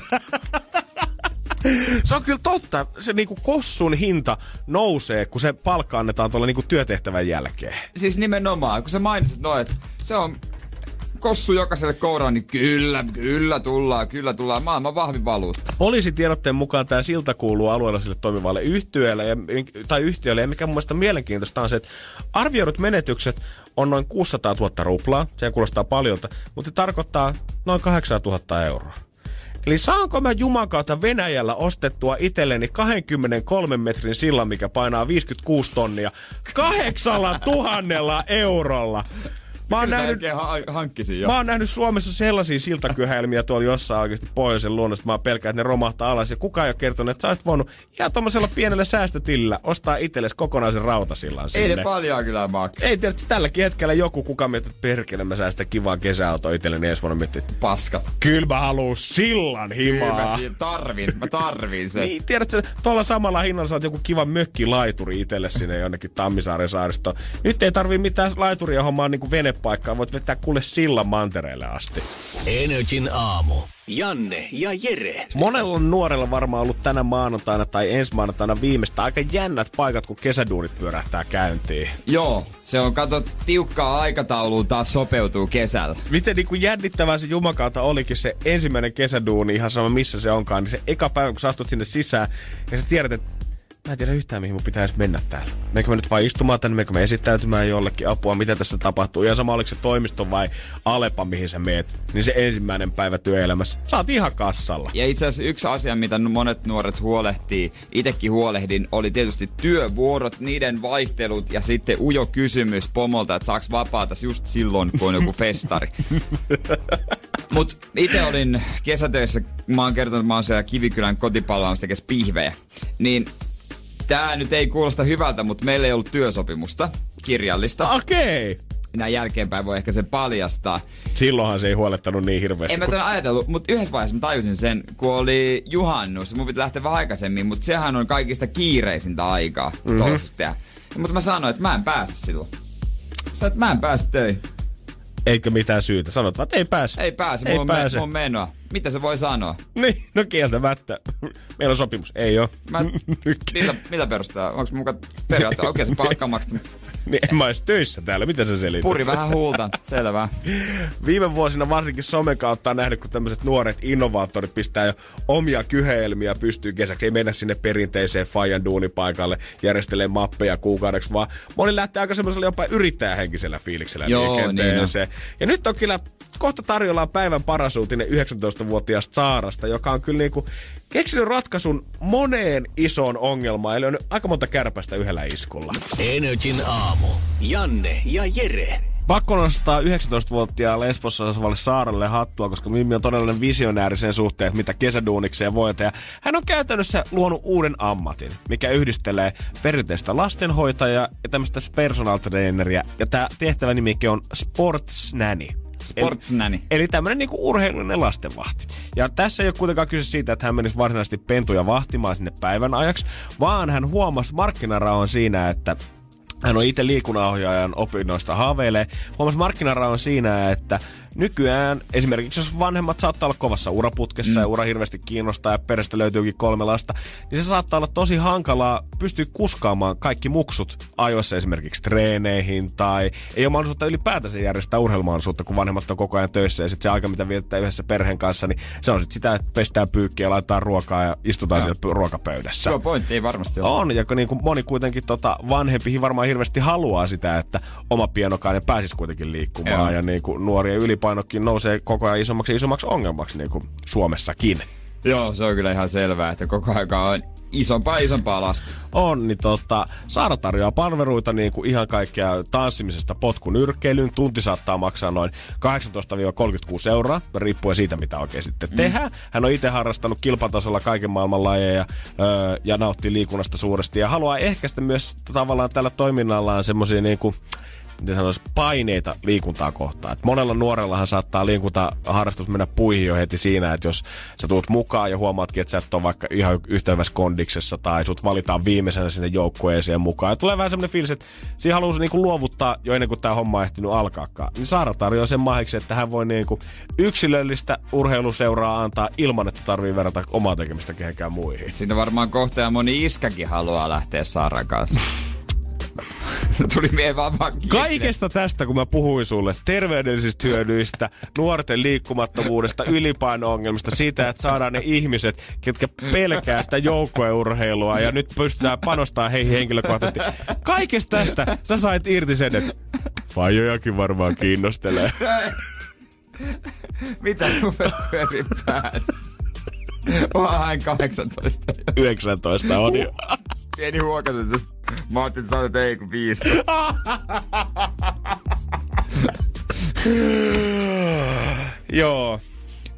Se on kyllä totta. Se niinku kossun hinta nousee, kun se palkka annetaan tuolla niinku työtehtävän jälkeen. siis nimenomaan, kun sä mainitsit noin, että se on kossu jokaiselle kouraan, niin kyllä, kyllä tullaan, kyllä tullaan. Maailman vahvin valuutta. Poliisitiedotteen mukaan tämä silta kuuluu alueella sille toimivalle yhtiölle, ja, tai yhtiölle, ja mikä mun mielestä mielenkiintoista on se, että arvioidut menetykset on noin 600 000 ruplaa, se kuulostaa paljolta, mutta se tarkoittaa noin 800 000 euroa. Eli saanko mä Juman kautta Venäjällä ostettua itselleni 23 metrin sillan, mikä painaa 56 tonnia, 8000 eurolla? Mä oon nähnyt ha- hankkisin jo. Mä oon nähnyt Suomessa sellaisia siltakyhäilmiä tuolla jossain oikeasti pohjoisen luonnossa, että mä pelkään, että ne romahtaa alas. Ja kukaan ei ole kertonut, että sä olisit voinut ihan tuommoisella pienellä säästötillä ostaa itsellesi kokonaisen rautasillan sinne. Ei ne paljon kyllä maksa. Ei tiedä, tälläkin hetkellä joku, kuka miettii, että perkele, mä sään sitä kivaa kesäautoa itselleni ensi vuonna miettiä, että Paskat. kyllä mä haluun sillan Kyllä mä himaa. tarvin, mä tarvin sen. Niin, tiedätkö, tuolla samalla hinnalla saat joku kiva mökkilaituri itselle sinne jonnekin Tammisaaren saaristoon. Nyt ei tarvii mitään laituria hommaa niin kuin venepaikkaa, voit vetää kuule sillan mantereelle asti. Energin aamu. Janne ja Jere. Monella nuorella varmaan ollut tänä maanantaina tai ensi maanantaina viimeistä aika jännät paikat, kun kesäduurit pyörähtää käyntiin. Joo, se on kato tiukkaa aikatauluun taas sopeutuu kesällä. Miten niin kuin jännittävää se Jumakauta olikin se ensimmäinen kesäduuni, ihan sama missä se onkaan, niin se eka päivä, kun sä astut sinne sisään ja sä tiedät, että mä en tiedä yhtään, mihin mun pitäisi mennä täällä. Meikö mä nyt vaan istumaan tänne, meikö mä esittäytymään jollekin apua, mitä tässä tapahtuu. Ihan sama, oliko se toimisto vai Alepa, mihin sä meet. Niin se ensimmäinen päivä työelämässä. Sä oot ihan kassalla. Ja itse asiassa yksi asia, mitä monet nuoret huolehtii, itekin huolehdin, oli tietysti työvuorot, niiden vaihtelut ja sitten ujo kysymys pomolta, että saaks vapaata just silloin, kun on joku festari. Mut itse olin kesätöissä, mä oon kertonut, että mä oon siellä Kivikylän kotipalvelussa tekemässä pihvejä. Niin tää nyt ei kuulosta hyvältä, mutta meillä ei ollut työsopimusta kirjallista. Okei. Okay. Näin jälkeenpäin voi ehkä sen paljastaa. Silloinhan se ei huolettanut niin hirveästi. En mä kun- tämän ajatellut, mutta yhdessä vaiheessa mä tajusin sen, kun oli juhannus. Mun piti lähteä vähän aikaisemmin, mutta sehän on kaikista kiireisintä aikaa Mhm. mm-hmm. Mutta mä sanoin, että mä en pääse silloin. Sä että mä en pääse töihin. Eikö mitään syytä. Sanot vaan, että ei pääse. Ei pääse, Ei mulla pääse. On menoa. Mitä se voi sanoa? Niin, no kieltämättä. Meillä on sopimus. Ei oo. Mä, millä, millä perustaa? Onko mukaan periaatteessa? Okei, se palkka on maksettu. Niin en mä ois töissä täällä, mitä sä selität? Puri vähän huulta, selvä. Viime vuosina varsinkin somen kautta on nähnyt, kun tämmöiset nuoret innovaattorit pistää jo omia kyheelmiä pystyy kesäksi. Ei mennä sinne perinteiseen Fajan duunipaikalle järjestelee mappeja kuukaudeksi, vaan moni lähtee aika semmoisella jopa yrittäjähenkisellä fiiliksellä Joo, liikenteeseen. ja nyt on kyllä kohta tarjolla on päivän paras uutinen 19-vuotiaasta Saarasta, joka on kyllä niinku keksinyt ratkaisun moneen isoon ongelmaan. Eli on aika monta kärpästä yhdellä iskulla. Energin aamu. Janne ja Jere. Pakko nostaa 19-vuotiaan Lesbossa asuvalle Saaralle hattua, koska Mimmi on todellinen visionääri sen suhteen, että mitä kesäduunikseen voi tehdä. Hän on käytännössä luonut uuden ammatin, mikä yhdistelee perinteistä lastenhoitajaa ja tämmöistä personal traineria. Ja tämä tehtävä nimikin on Sports Nanny. Sportsnäni. Eli, eli tämmöinen niinku urheilullinen lastenvahti. Ja tässä ei ole kuitenkaan kyse siitä, että hän menisi varsinaisesti pentuja vahtimaan sinne päivän ajaksi, vaan hän huomasi markkinaraon siinä, että hän on itse liikunnanohjaajan opinnoista haaveilee. Huomasi markkinaraon siinä, että nykyään esimerkiksi jos vanhemmat saattaa olla kovassa uraputkessa mm. ja ura hirveästi kiinnostaa ja perästä löytyykin kolme lasta, niin se saattaa olla tosi hankalaa pystyä kuskaamaan kaikki muksut ajoissa esimerkiksi treeneihin tai ei ole mahdollisuutta ylipäätänsä järjestää urheilumahdollisuutta, kun vanhemmat on koko ajan töissä ja sitten se aika, mitä vietetään yhdessä perheen kanssa, niin se on sitten sitä, että pestään pyykkiä ja laitetaan ruokaa ja istutaan siellä ruokapöydässä. Joo, pointti ei varmasti ole. On, ja niin kuin moni kuitenkin tota, vanhempi varmaan hirveästi haluaa sitä, että oma pienokainen pääsisi kuitenkin liikkumaan. Joo. Ja niin kuin nuorien ylipainokin nousee koko ajan isommaksi ja isommaksi ongelmaksi niin kuin Suomessakin. Joo, se on kyllä ihan selvää, että koko aika on isompaa isompaa lasta. On, niin tota, Saara tarjoaa palveluita niin kuin ihan kaikkea tanssimisesta potkunyrkkeilyyn. Tunti saattaa maksaa noin 18-36 euroa, riippuen siitä, mitä oikein sitten mm. tehdään. Hän on itse harrastanut kilpatasolla kaiken maailman lajeja öö, ja nauttii liikunnasta suuresti. Ja haluaa ehkäistä myös tavallaan tällä toiminnallaan semmoisia niin kuin, miten sanoisi, paineita liikuntaa kohtaan. Et monella nuorellahan saattaa liikuntaharrastus mennä puihin jo heti siinä, että jos sä tuut mukaan ja huomaatkin, että sä et ole vaikka ihan yhtä hyvässä kondiksessa tai sut valitaan viimeisenä sinne joukkueeseen mukaan. Ja tulee vähän semmoinen fiilis, että siinä haluaa niinku luovuttaa jo ennen kuin tämä homma on ehtinyt alkaakaan. Niin Saara tarjoaa sen mahiksi, että hän voi niinku yksilöllistä urheiluseuraa antaa ilman, että tarvii verrata omaa tekemistä kehenkään muihin. Siinä varmaan kohta ja moni iskäkin haluaa lähteä Saaran kanssa. Tuli mie vaan. Kaikesta tästä, kun mä puhuin sulle, terveydellisistä hyödyistä, nuorten liikkumattomuudesta, ylipaino-ongelmista, siitä, että saadaan ne ihmiset, ketkä pelkää sitä joukkueurheilua ja nyt pystytään panostamaan heihin henkilökohtaisesti. Kaikesta tästä sä sait irti sen, että fajojakin varmaan kiinnostelee. Mitä numero pyörii päässä? Onhan 18 jo. 19 on jo. Pieni huokatus. Mä ajattelin, että sä olet ei kun 15. Joo.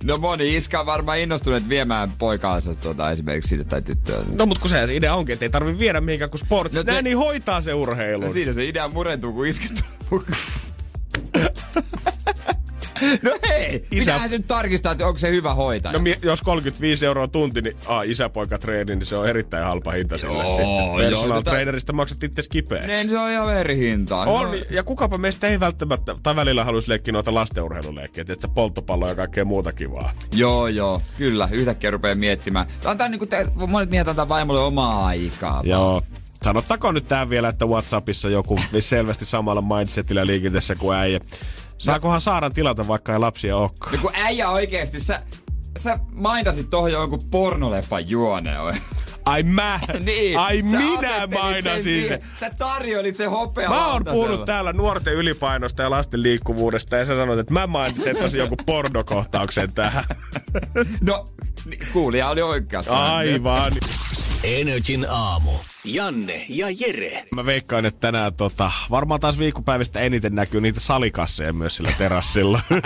No moni iskä on varmaan innostunut viemään poikaansa tuota esimerkiksi siitä tai tyttöä. No mut kun se idea onkin, että ei tarvi viedä mihinkään, kun sports No te- niin hoitaa se urheilu. No siinä se idea murentuu, kun isket. No hei, Isä- se nyt tarkistaa, että onko se hyvä hoitaja. No jos 35 euroa tunti, niin ah, isäpoikatreeni, niin se on erittäin halpa hinta sille Joo, sitten. joo, Personal tota- trainerista maksat itse kipeäksi. Niin, se on ihan eri hintaa. On, ja kukapa meistä ei välttämättä, tai välillä haluaisi leikkiä noita lastenurheiluleikkiä, että polttopalloa ja kaikkea muuta kivaa. Joo, joo, kyllä. Yhtäkkiä rupeaa miettimään. Antaa niinku, te, monet miehet antaa vaimolle omaa aikaa. Joo. Sanottakoon nyt tähän vielä, että Whatsappissa joku selvästi samalla mindsetillä liikenteessä kuin äijä. Saakohan Saaran tilata, vaikka ei lapsia olekaan? No kun äijä oikeesti, sä, sä mainasit tohon jonkun pornoleffan juoneen. Ai mä? niin. Ai sä minä mainasin sen? Sä tarjoilit sen hopea Mä oon puhunut täällä nuorten ylipainosta ja lasten liikkuvuudesta ja sä sanoit, että mä mainitsin tosi jonkun pornokohtauksen tähän. No, kuulija oli oikeassa. Aivan. Energin aamu. Janne ja Jere. Mä veikkaan, että tänään tota, varmaan taas viikkopäivistä eniten näkyy niitä salikasseja myös sillä terassilla.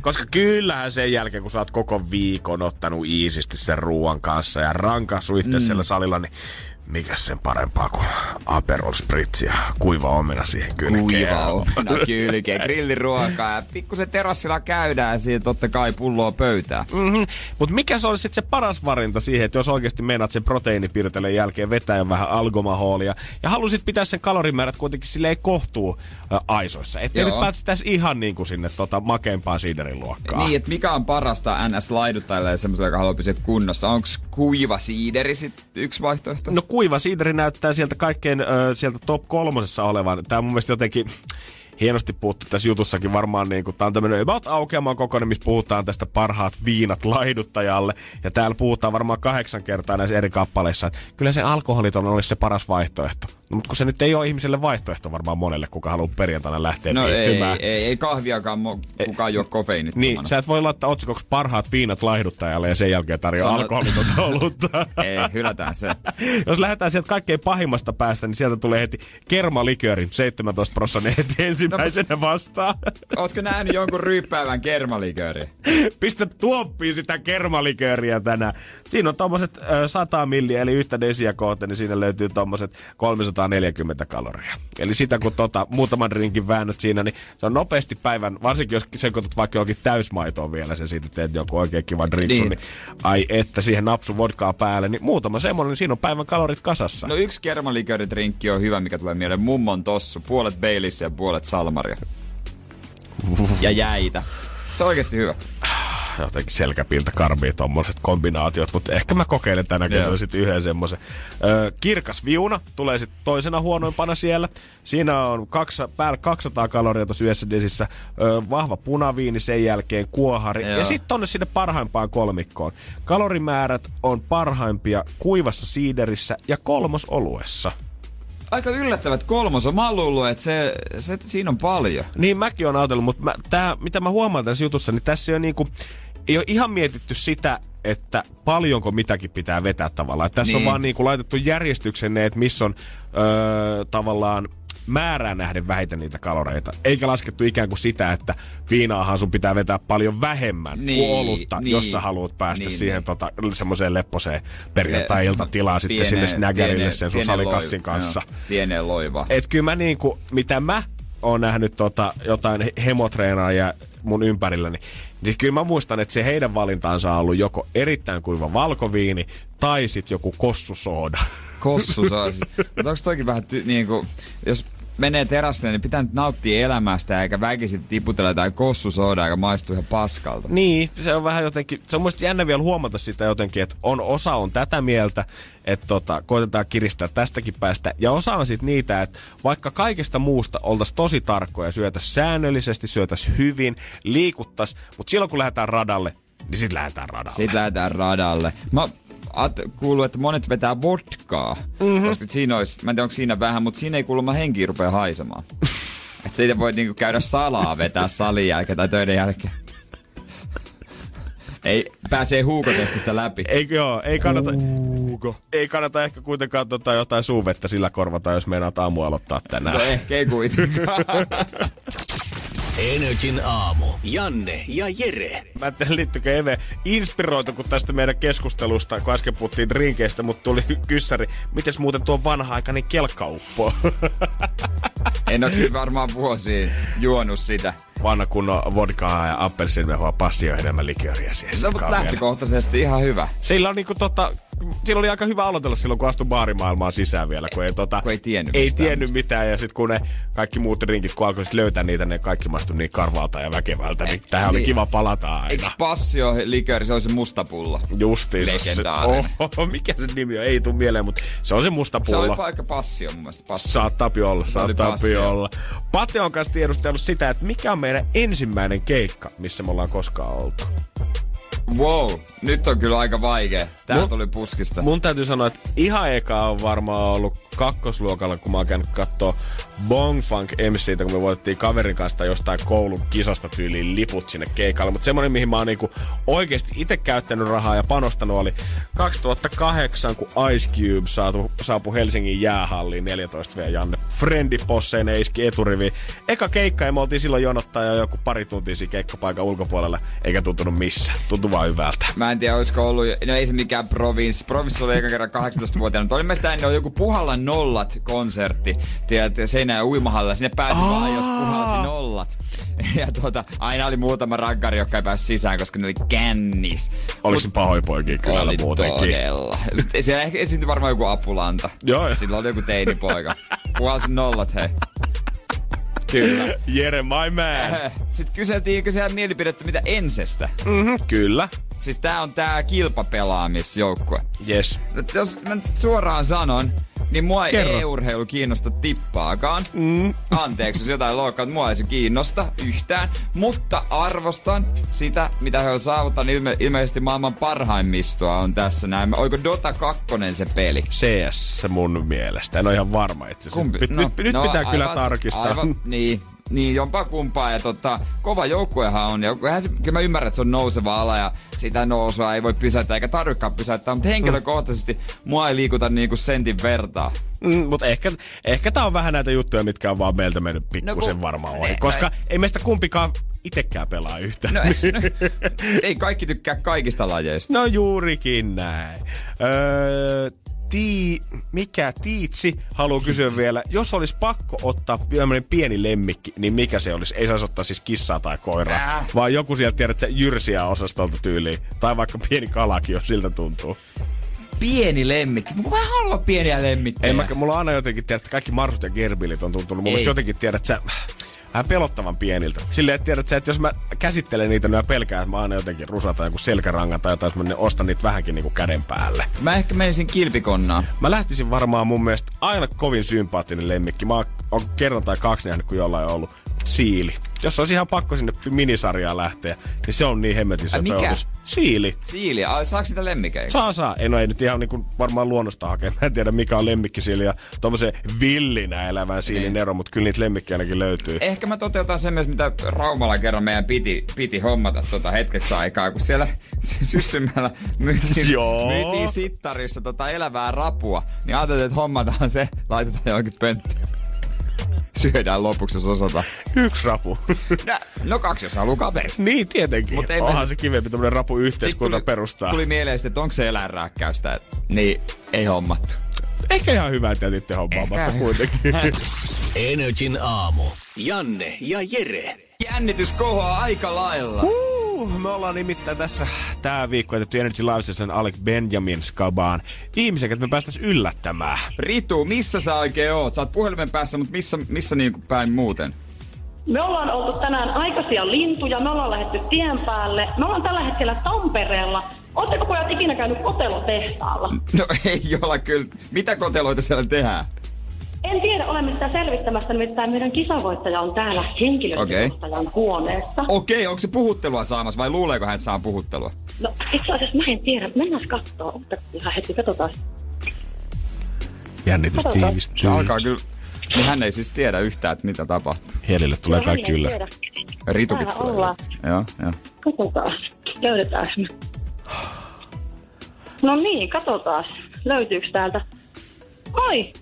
Koska kyllähän sen jälkeen, kun sä oot koko viikon ottanut iisisti sen ruoan kanssa ja rankassu itse mm. siellä salilla, niin mikä sen parempaa kuin Aperol Spritz ja kuiva omena siihen kylkeen. Kuiva omena kylkeen, grilliruokaa ja pikkusen terassilla käydään siihen totta kai pulloa pöytään. Mm-hmm. Mutta mikä se olisi sitten se paras varinta siihen, että jos oikeasti meinaat sen proteiinipirteleen jälkeen vetää vähän algomahoolia ja halusit pitää sen kalorimäärät kuitenkin silleen kohtuu ä, aisoissa. Ettei Joo. nyt päästettäisi ihan niin kuin sinne tota makeimpaan siiderin luokkaan. Niin, että mikä on parasta NS-laiduttajalle ja semmoiselle, joka haluaa pysyä kunnossa? Onko kuiva siideri sit yksi vaihtoehto? No kuiva siideri näyttää sieltä kaikkein ö, sieltä top kolmosessa olevan. Tämä on mun mielestä jotenkin hienosti puhuttu tässä jutussakin varmaan niin kuin, tää on tämmöinen about aukeamaan kokoinen, missä puhutaan tästä parhaat viinat laiduttajalle. Ja täällä puhutaan varmaan kahdeksan kertaa näissä eri kappaleissa, kyllä se alkoholiton olisi se paras vaihtoehto. No, mutta kun se nyt ei ole ihmiselle vaihtoehto varmaan monelle, kuka haluaa perjantaina lähteä No ei, ei, ei kahviakaan mo- kukaan juo kofeiinittomana. Niin, sä et voi laittaa otsikoksi parhaat viinat laihduttajalle ja sen jälkeen tarjoaa Sanot- alkoholitonta olutta. Ei, hylätään se. Jos lähdetään sieltä kaikkein pahimmasta päästä, niin sieltä tulee heti kermalikööri, 17 prosenttia heti ensimmäisenä vastaan. Ootko nähnyt jonkun ryyppäävän kermalikööriä? Pistä tuoppiin sitä kermalikööriä tänään. Siinä on tommoset ö, 100 milliä, eli yhtä desiä kohta, niin siinä löytyy tommoset 340 kaloria. Eli sitä kun tota, muutaman drinkin väännät siinä, niin se on nopeasti päivän, varsinkin jos sekoitat vaikka johonkin täysmaitoon vielä sen siitä teet joku oikein kiva drinksu, Niin. niin. ai että siihen napsu vodkaa päälle, niin muutama semmonen, niin siinä on päivän kalorit kasassa. No yksi kermalikööridrinkki on hyvä, mikä tulee mieleen. Mummon tossu. Puolet Baileys ja puolet salmaria. Ja jäitä. Se on oikeasti hyvä. Jotenkin selkäpiltä karmii tommoset kombinaatiot, mutta ehkä mä kokeilen tänä kesänä sitten yhden semmoisen. Öö, kirkas viuna tulee sitten toisena huonoimpana siellä. Siinä on kaksa, päällä 200 kaloria tuossa yhdessä desissä. Öö, vahva punaviini, sen jälkeen kuohari. Joo. Ja sitten tonne sinne parhaimpaan kolmikkoon. Kalorimäärät on parhaimpia kuivassa siiderissä ja kolmosoluessa. Aika yllättävät kolmos on. Mä oon luullut, että se, se, siinä on paljon. Niin mäkin on ajatellut, mutta mä, tää, mitä mä huomaan tässä jutussa, niin tässä ole, niinku, ei ole ihan mietitty sitä, että paljonko mitäkin pitää vetää tavallaan. Että tässä niin. Niin. on vaan niinku laitettu järjestykseen ne, että missä on öö, tavallaan määrään nähden vähiten niitä kaloreita. Eikä laskettu ikään kuin sitä, että viinaahan sun pitää vetää paljon vähemmän niin, kuin Niin, olutta, niin, jos sä haluat päästä niin, niin, siihen niin. tota, semmoiseen lepposeen perjantai-iltatilaan sitten sinne snaggerille sen sun salikassin loi- kanssa. Joo, pieneen loivaan. Et kyllä mä niinku, mitä mä oon nähnyt tota, jotain he- hemotreenaajia mun ympärilläni, niin kyllä mä muistan, että se heidän valintaansa on ollut joko erittäin kuiva valkoviini tai sitten joku kossusooda. Kossu saa siis. Mutta onko toikin vähän ty- niinku, jos menee terassille, niin pitää nyt nauttia elämästä eikä väkisin tiputella jotain kossusoodaa, joka maistuu ihan paskalta. Niin, se on vähän jotenkin, se on muista jännä vielä huomata sitä jotenkin, että on osa on tätä mieltä, että tota, koitetaan kiristää tästäkin päästä. Ja osa on sitten niitä, että vaikka kaikesta muusta oltaisiin tosi tarkkoja, syötäisiin säännöllisesti, syötäisiin hyvin, liikuttas, mutta silloin kun lähdetään radalle, niin sitten lähdetään radalle. Sitten lähdetään radalle. Mä at- kuuluu, että monet vetää vodkaa. Mm-hmm. Koska siinä olisi, mä en tiedä onko siinä vähän, mutta siinä ei kuulemma henki rupea haisemaan. että siitä voi niinku käydä salaa vetää salin jälkeen tai töiden jälkeen. Ei, pääsee huukotestistä läpi. Eikö joo, ei kannata, ei kannata ehkä kuitenkaan tota jotain suuvettä sillä korvata, jos meinaat aamu aloittaa tänään. No ehkä ei kuitenkaan. Energin aamu. Janne ja Jere. Mä en tiedä, liittyykö Eve inspiroituko tästä meidän keskustelusta, kun äsken puhuttiin drinkeistä, mutta tuli kyssäri. Mites muuten tuo vanha-aikainen kelkkauppo? en ole kyllä varmaan vuosiin juonut sitä. Vanha kunnon vodkaa ja appelsiinimehua, passio enemmän likööriä siihen. Se on lähtökohtaisesti ihan hyvä. Sillä on niinku tota, sillä oli aika hyvä aloitella silloin, kun astui baarimaailmaan sisään vielä, kun ei, tota, Kun ei tiennyt ei mistään tiennyt mitään. Ja sitten kun ne kaikki muut drinkit, kun alkoi löytää niitä, ne kaikki maistui niin karvalta ja väkevältä, niin tähän oli niin. kiva palata aina. Eikö passio likööri, se on se musta pullo? Justiinsa. se- Legendaarinen. Oho, mikä se nimi on? Ei tuu mieleen, mutta se on se musta Se oli pullo. paikka passio mun mielestä. Passio. Saattaa olla, Se oli saattaa passio. olla. Pate on kanssa tiedustellut sitä, että mikä on meidän ensimmäinen keikka, missä me ollaan koskaan oltu. Wow, nyt on kyllä aika vaikea. Tää Mun- tuli puskista. Mun täytyy sanoa, että ihan eka on varmaan ollut kakkosluokalla, kun mä oon käynyt kattoo Bong Funk MCtä, kun me voitettiin kaverin kanssa jostain koulun kisasta tyyliin liput sinne keikalle. Mutta semmonen, mihin mä oon niinku oikeasti itse käyttänyt rahaa ja panostanut, oli 2008, kun Ice Cube saatu, saapui Helsingin jäähalliin 14 v Janne. Frendi Posseen iski eturivi. Eka keikka ja me oltiin silloin jonottaa jo joku pari tuntia siinä keikkapaikan ulkopuolella, eikä tuntunut missään. Tuntui vaan hyvältä. Mä en tiedä, olisiko ollut, no ei se mikään province. Province oli eka kerran 18-vuotiaana, mutta oli mielestäni ennen joku Puhalla nollat konsertti. Tiedät, Seinäjän uimahalla. Sinne pääsi vaan, jos puhalsi nollat. Ja tuota, aina oli muutama rankari, joka ei päässyt sisään, koska ne oli kännis. Oliko se pahoja poikia kyllä oli muutenkin? todella. Siellä ehkä esiintyi varmaan joku apulanta. Joo. Silloin oli joku teinipoika. Puhalsi nollat, hei. Kyllä. Jere, my man. Sitten kyseltiinkö siellä mielipidettä mitä ensestä? Mm-hmm, kyllä. Siis tää on tää kilpapelaamisjoukkue. Yes. Nyt jos mä suoraan sanon, niin mua ei Kerro. e-urheilu kiinnosta tippaakaan. Mm. Anteeksi, jos jotain loukkaa, että mua ei se kiinnosta yhtään. Mutta arvostan sitä, mitä he on saavuttanut. Ilme- ilmeisesti maailman parhaimmistoa on tässä näin. Oiko Dota 2 se peli? CS mun mielestä. En ole ihan varma itse asiassa. Kumpi? Nyt, nyt, nyt pitää kyllä tarkistaa. Aivan, niin, niin, jompaa kumpaa. Ja tota, kova joukkuehan on. Ja se, kyllä mä ymmärrän, että se on nouseva ala ja sitä nousua ei voi pysäyttää eikä tarvikaan pysäyttää. Mutta henkilökohtaisesti mua ei liikuta niinku sentin vertaa. Mm, mutta ehkä, ehkä tää on vähän näitä juttuja, mitkä on vaan meiltä mennyt pikkusen kun- varmaan ohi. ne- Koska ei meistä kumpikaan itekään pelaa yhtään. No, no, ei kaikki tykkää kaikista lajeista. No juurikin näin. Öö, tii, mikä Tiitsi haluaa kysyä vielä, jos olisi pakko ottaa tämmöinen pieni lemmikki, niin mikä se olisi? Ei saisi ottaa siis kissaa tai koiraa, Äh. vaan joku sieltä tiedät, että se jyrsiä osastolta tyyliin. Tai vaikka pieni kalakin, jos siltä tuntuu. Pieni lemmikki. Mä haluan pieniä lemmikkejä. Ei, mä, mulla on aina jotenkin tiedät, että kaikki marsut ja gerbilit on tuntunut. Mun jotenkin tiedät, että sä, vähän pelottavan pieniltä. Silleen, että tiedät sä, että jos mä käsittelen niitä, niin mä pelkään, että mä aina jotenkin rusata joku selkärangan tai jotain, jos mä ostan niitä vähänkin niinku käden päälle. Mä ehkä menisin kilpikonnaan. Mä lähtisin varmaan mun mielestä aina kovin sympaattinen lemmikki. Mä oon oon kerran tai kaksi nähnyt, kun jollain on ollut siili. Jos olisi ihan pakko sinne minisarjaan lähteä, niin se on niin hemmetin Ai, mikä? peutus. Siili. Siili, ai, saaks niitä lemmikeitä? Saa, saa. En ole ei nyt ihan niin varmaan luonnosta hakea. Mä en tiedä, mikä on lemmikkisiili ja tommosen villinä elävän siilin Niin. ero, mutta kyllä niitä lemmikkejä ainakin löytyy. Ehkä mä toteutan sen myös, mitä Raumalla kerran meidän piti, piti hommata tota hetkeksi aikaa, kun siellä syssymällä myytiin, Joo. myytiin sittarissa tota elävää rapua. Niin ajateltiin, että hommataan se, laitetaan johonkin pönttöön. Syödään lopuksi, jos osataan. Yksi rapu. No, no kaksi, jos haluaa kaveri. niin, tietenkin. Mut ei Onhan me- se kivempi tämmönen rapu yhteiskunta perustaa. Tuli mieleen, sitten, että onko se eläinrääkkäystä. Niin, ei hommattu. Ehkä ihan hyvä, että jätitte hommaamatta Ehkä. kuitenkin. Energin aamu. Janne ja Jere. Jännitys kohoaa aika lailla. Uh, me ollaan nimittäin tässä tää viikko jätetty Energy Live sen Alec Benjamin skabaan. Ihmisiä, että me päästäis yllättämään. Ritu, missä sä oikein oot? Sä oot puhelimen päässä, mutta missä, missä niinku päin muuten? Me ollaan oltu tänään aikaisia lintuja, me ollaan lähdetty tien päälle. Me ollaan tällä hetkellä Tampereella. Oletteko pojat ikinä käynyt kotelotehtaalla? No ei olla kyllä. Mitä koteloita siellä tehdään? En tiedä, olemme sitä selvittämässä, nimittäin meidän kisavoittaja on täällä henkilöstöjohtajan okay. huoneessa. Okei, onko se puhuttelua saamassa vai luuleeko hän, että saa puhuttelua? No itse asiassa mä en tiedä, mennään katsoa. Ihan hetki, katsotaan. Jännitys Katsotaan. tiivistyy. Se alkaa kyllä. Niin hän ei siis tiedä yhtään, että mitä tapahtuu. Helille tulee No, kaikki ei yllä. tiedä. Ritukin Täällä tulee. ollaan. Joo, joo. Katsotaan, löydetäänkö me. No niin, katsotaan, löytyykö täältä. Moi!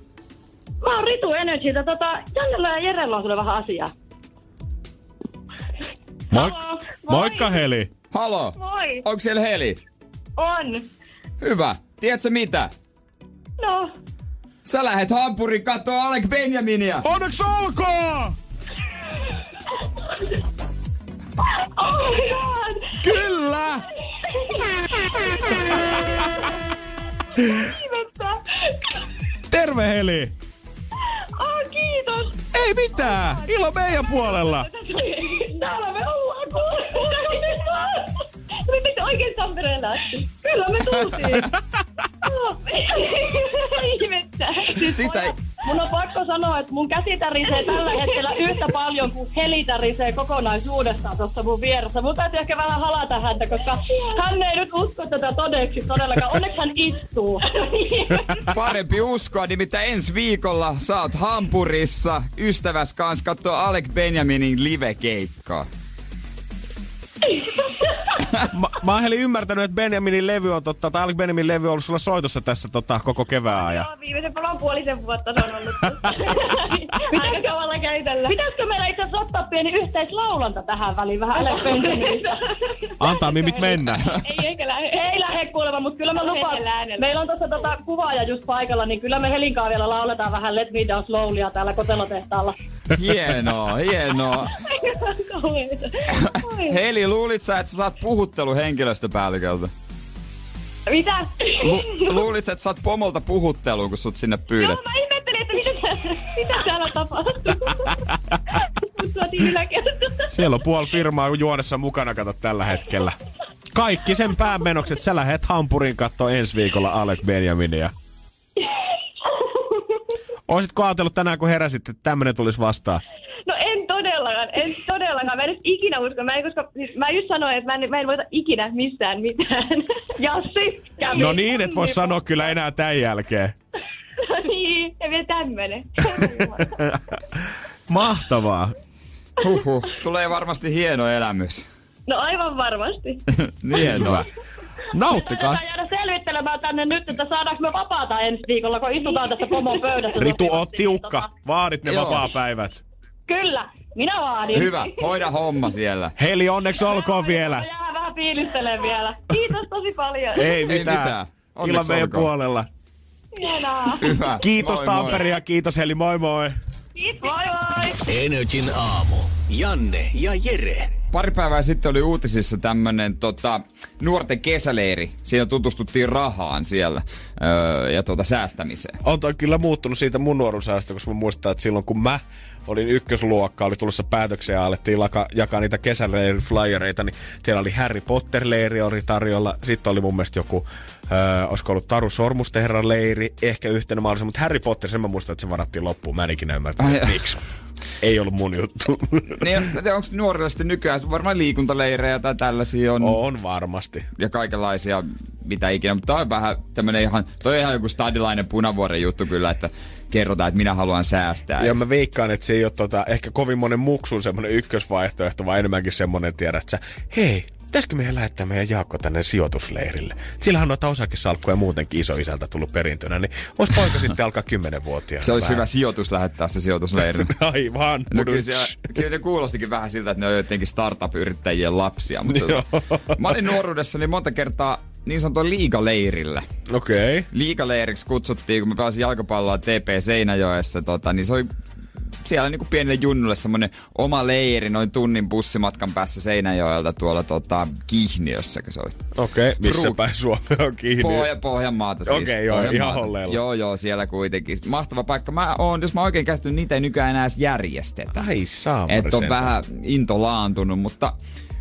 Mä oon Ritu Energyltä. Tota, Jannella ja Jerellä on sulle vähän asiaa. Moik- Halo, moi. Moikka Heli! Halo! Moi! Onko siellä Heli? On. Hyvä. Tiedätkö mitä? No, Sä lähet Hampurin kattoo Alec Benjaminia. Onneksi olkoon! oh my god! Kyllä! Terve Heli! Kiitos! Ei mitään! Ilo meidän puolella! Täällä me ollaan piti oikein Tampereen lähti. Kyllä me tultiin. Ihmettä. Siis Sitä ei- Mun on pakko sanoa, että mun käsi tärisee tällä hetkellä yhtä paljon kuin heli tärisee kokonaisuudessaan tuossa mun vieressä. Mun täytyy ehkä vähän halata häntä, koska hän ei nyt usko tätä todeksi todellakaan. Onneksi hän istuu. Parempi uskoa, nimittäin ensi viikolla oot Hampurissa ystäväs kanssa kattoo Alec Benjaminin live-keikkaa. Mä, mä oon Heli ymmärtänyt, että Benjaminin levy on totta, tai Alec Benjaminin levy on ollut sulla soitossa tässä tota, koko kevään ajan. Joo, viimeisen palan puolisen vuotta se on ollut. Aika kaualla käytellä. Pitäisikö meillä itse asiassa ottaa pieni yhteislaulanta tähän väliin vähän Alex Benjaminista? Antaa mimit mennä. Ei eikä lähde. Ei lähde kuulemma, mutta kyllä mä lupaan. Meillä on tuossa tota kuvaaja just paikalla, niin kyllä me Helinkaan vielä lauletaan vähän Let Me Down Slowlya täällä kotelotehtaalla. Hienoa, hienoa. Heli, luulit sä, että sä saat puhuttelu henkilöstöpäälliköltä? Mitä? Lu- luulit sä, että saat pomolta puhutteluun, kun sut sinne pyydät? Joo, mä ihmettelin, että mitä, tää- mitä täällä tapahtuu. Yläkertaan. Siellä on puoli firmaa juonessa mukana, kato tällä hetkellä. Kaikki sen päämenokset. Sä lähet Hampurin katsoa ensi viikolla Alec Benjaminia. Olisitko ajatellut tänään, kun heräsit, että tämmönen tulisi vastaan? No en todellakaan, en todellakaan. Mä en edes ikinä usko. Mä, en, koska, siis mä just sanoin, että mä en, mä en voita ikinä missään mitään. Jassi kävi. No niin, et voi sanoa kyllä enää tämän jälkeen. No niin, ja vielä tämmönen. Mahtavaa. Huhhuh. Tulee varmasti hieno elämys. No aivan varmasti. Hienoa. Nauttikas. Pitää jäädä selvittelemään tänne nyt, että saadaanko me vapaata ensi viikolla, kun istutaan tässä pomon pöydässä. Ritu, oot tiukka. tota- Vaadit ne Joo. vapaa-päivät. Kyllä, minä vaadin. Hyvä, hoida homma siellä. Heli, onneksi olkoon vielä. Jää vähän fiilistelee vielä. Kiitos tosi paljon. Ei mitään. mitään. Onneksi Illan meidän puolella. Hienoa. Hyvä. Kiitos Moi, moi. Tampere ja kiitos Heli, moi moi. Kiitos, moi moi. Energin aamu. Janne ja Jere. Pari päivää sitten oli uutisissa tämmönen tota, nuorten kesäleiri. Siinä tutustuttiin rahaan siellä öö, ja tota, säästämiseen. On toi kyllä muuttunut siitä mun nuoruusajasta, koska mä muistan, että silloin kun mä olin ykkösluokka, oli tulossa päätöksiä ja alettiin laka, jakaa niitä kesäleirin flyereita, niin siellä oli Harry Potter-leiri oli tarjolla. Sitten oli mun mielestä joku, öö, olisiko ollut Taru Sormustenherran leiri, ehkä yhtenä mahdollisen, mutta Harry Potter, sen mä muistan, että se varattiin loppuun. Mä en ikinä ymmärtänyt, miksi. Ei ollut mun juttu. Niin, onko nuorille sitten nykyään varmaan liikuntaleirejä tai tällaisia on, on varmasti. ja kaikenlaisia mitä ikinä, mutta toi on vähän tämmönen ihan, toi on ihan joku stadilainen punavuoren juttu kyllä, että kerrotaan, että minä haluan säästää. Ja mä veikkaan, että se ei ole tota, ehkä kovin monen muksun semmonen ykkösvaihtoehto, vaan enemmänkin semmonen, tiedät sä, hei, pitäisikö meidän lähettää meidän Jaakko tänne sijoitusleirille? Sillähän on noita osakesalkkuja muutenkin isoisältä tullut perintönä, niin vois poika sitten alkaa kymmenenvuotiaana. se olisi vähän. hyvä sijoitus lähettää se sijoitusleiri. Aivan. No kyllä, siellä, kyllä ne kuulostikin vähän siltä, että ne on jotenkin startup-yrittäjien lapsia. Mutta tota, mä olin nuoruudessani monta kertaa niin sanotun liigaleirillä. Okei. Okay. Liigaleiriksi kutsuttiin, kun mä pelasin jalkapalloa TP Seinäjoessa, tota, niin se oli siellä niinku pienelle junnulle semmonen oma leiri noin tunnin bussimatkan päässä Seinäjoelta tuolla tota, Kihniössä, se oli. Okei, okay. missä Bru- päin Suomi on kiinni? Pohja, Pohjanmaata siis. Okei, joo, Pohjanmaata. ihan holleilla. Joo, joo, siellä kuitenkin. Mahtava paikka. Mä oon, jos mä oikein käsitin, niitä ei nykyään enää edes järjestetä. Ai saamari Että on vähän into laantunut, mutta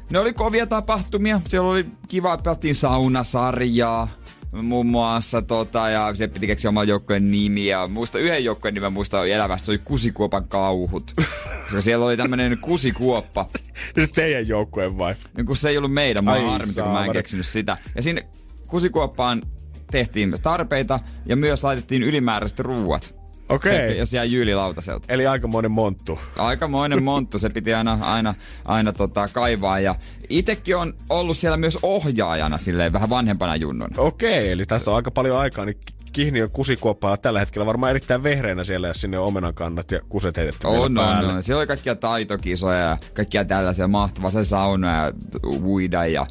ne oli kovia tapahtumia. Siellä oli kiva, että pelattiin saunasarjaa muun muassa, tota, ja se piti keksiä oman joukkojen nimiä. Muista yhden joukkojen nimen muista elävästä, se oli Kusikuopan kauhut. Koska siellä oli tämmönen kusikuoppa. Se teidän joukkue vai? Niin kun se ei ollut meidän, mä Ai harmitin, kun mä en keksinyt sitä. Ja sinne kusikuoppaan tehtiin tarpeita ja myös laitettiin ylimääräiset ruuat. Okei. Se, Jos jää Jyyli lautaselta. Eli aikamoinen monttu. Aikamoinen monttu, se piti aina, aina, aina tota, kaivaa. Ja itekin on ollut siellä myös ohjaajana silleen vähän vanhempana junnuna. Okei, eli tästä on aika paljon aikaa, niin Kihniön kusikuoppa on tällä hetkellä varmaan erittäin vehreinä siellä, jos sinne on omenan kannat ja kuset heitetty On, on, päälle. on. Siellä oli kaikkia taitokisoja ja kaikkia tällaisia mahtavaa. Se sauna ja uida ja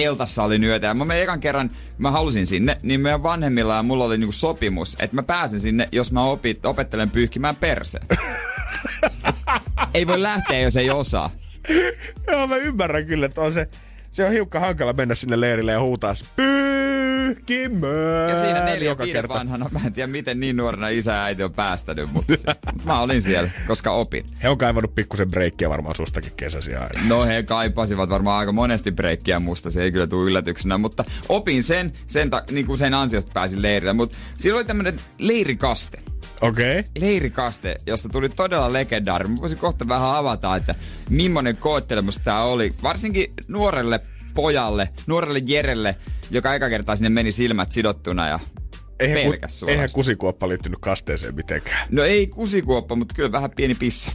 teltassa oli yötä. Ja mä menin ekan kerran, mä halusin sinne, niin meidän vanhemmilla ja mulla oli niinku sopimus, että mä pääsen sinne, jos mä opit, opettelen pyyhkimään perse. ei voi lähteä, jos ei osaa. Joo, mä ymmärrän kyllä, että on se, se on hiukka hankala mennä sinne leirille ja huutaa pyyhkimään. Ja siinä neljä joka kerta. vanhana, mä en tiedä miten niin nuorena isä ja äiti on päästänyt, mutta mä olin siellä, koska opin. He on kaivannut pikkusen breikkiä varmaan sustakin kesäsi aina. No he kaipasivat varmaan aika monesti breikkiä musta, se ei kyllä tule yllätyksenä, mutta opin sen, sen, ta, niin kuin sen ansiosta pääsin leirille. Mutta siellä oli tämmönen leirikaste. Okei. Okay. Leirikaste, josta tuli todella legendaari. Mä voisin kohta vähän avata, että millainen koettelemus tää oli. Varsinkin nuorelle pojalle, nuorelle Jerelle, joka eka kertaa sinne meni silmät sidottuna ja Eihän, pelkäs ku, eihän kusikuoppa liittynyt kasteeseen mitenkään. No ei kusikuoppa, mutta kyllä vähän pieni pissa.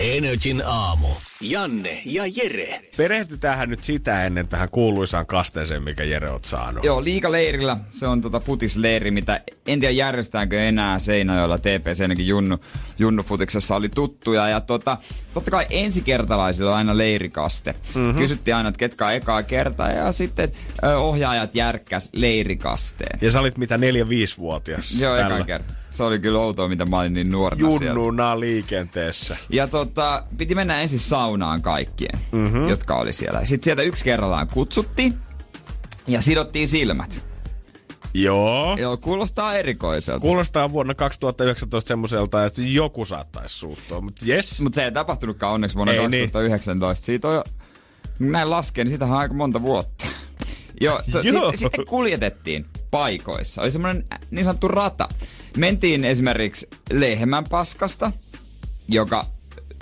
Energin aamu. Janne ja Jere. Perehtytäänhän nyt sitä ennen tähän kuuluisaan kasteeseen, mikä Jere oot saanut. Joo, liikaleirillä. Se on tota futisleiri, mitä en tiedä järjestäänkö enää Seinäjoella TPC, ainakin Junnu, Junnu futiksessa oli tuttuja. Ja tota, totta kai ensikertalaisilla on aina leirikaste. Mm-hmm. Kysyttiin aina, että ketkä on ekaa kertaa ja sitten ö, ohjaajat järkkäs leirikasteen. Ja sä olit mitä neljä-viisivuotias Joo, tällä. eka kerta. Se oli kyllä outoa, mitä mä olin niin nuorena siellä. Junnuna liikenteessä. Ja tota, piti mennä ensin saunaan kaikkien, mm-hmm. jotka oli siellä. Sitten sieltä yksi kerrallaan kutsuttiin ja sidottiin silmät. Joo. Joo, kuulostaa erikoiselta. Kuulostaa vuonna 2019 semmoiselta, että joku saattaisi suuttua, mutta jes. Mutta se ei tapahtunutkaan onneksi vuonna Ei ei, niin. 2019. Siitä on jo, näin laskee, niin siitä on aika monta vuotta. Joo, to, Joo. sit, sitten kuljetettiin paikoissa. Oli semmoinen niin sanottu rata. Mentiin esimerkiksi lehmän paskasta, joka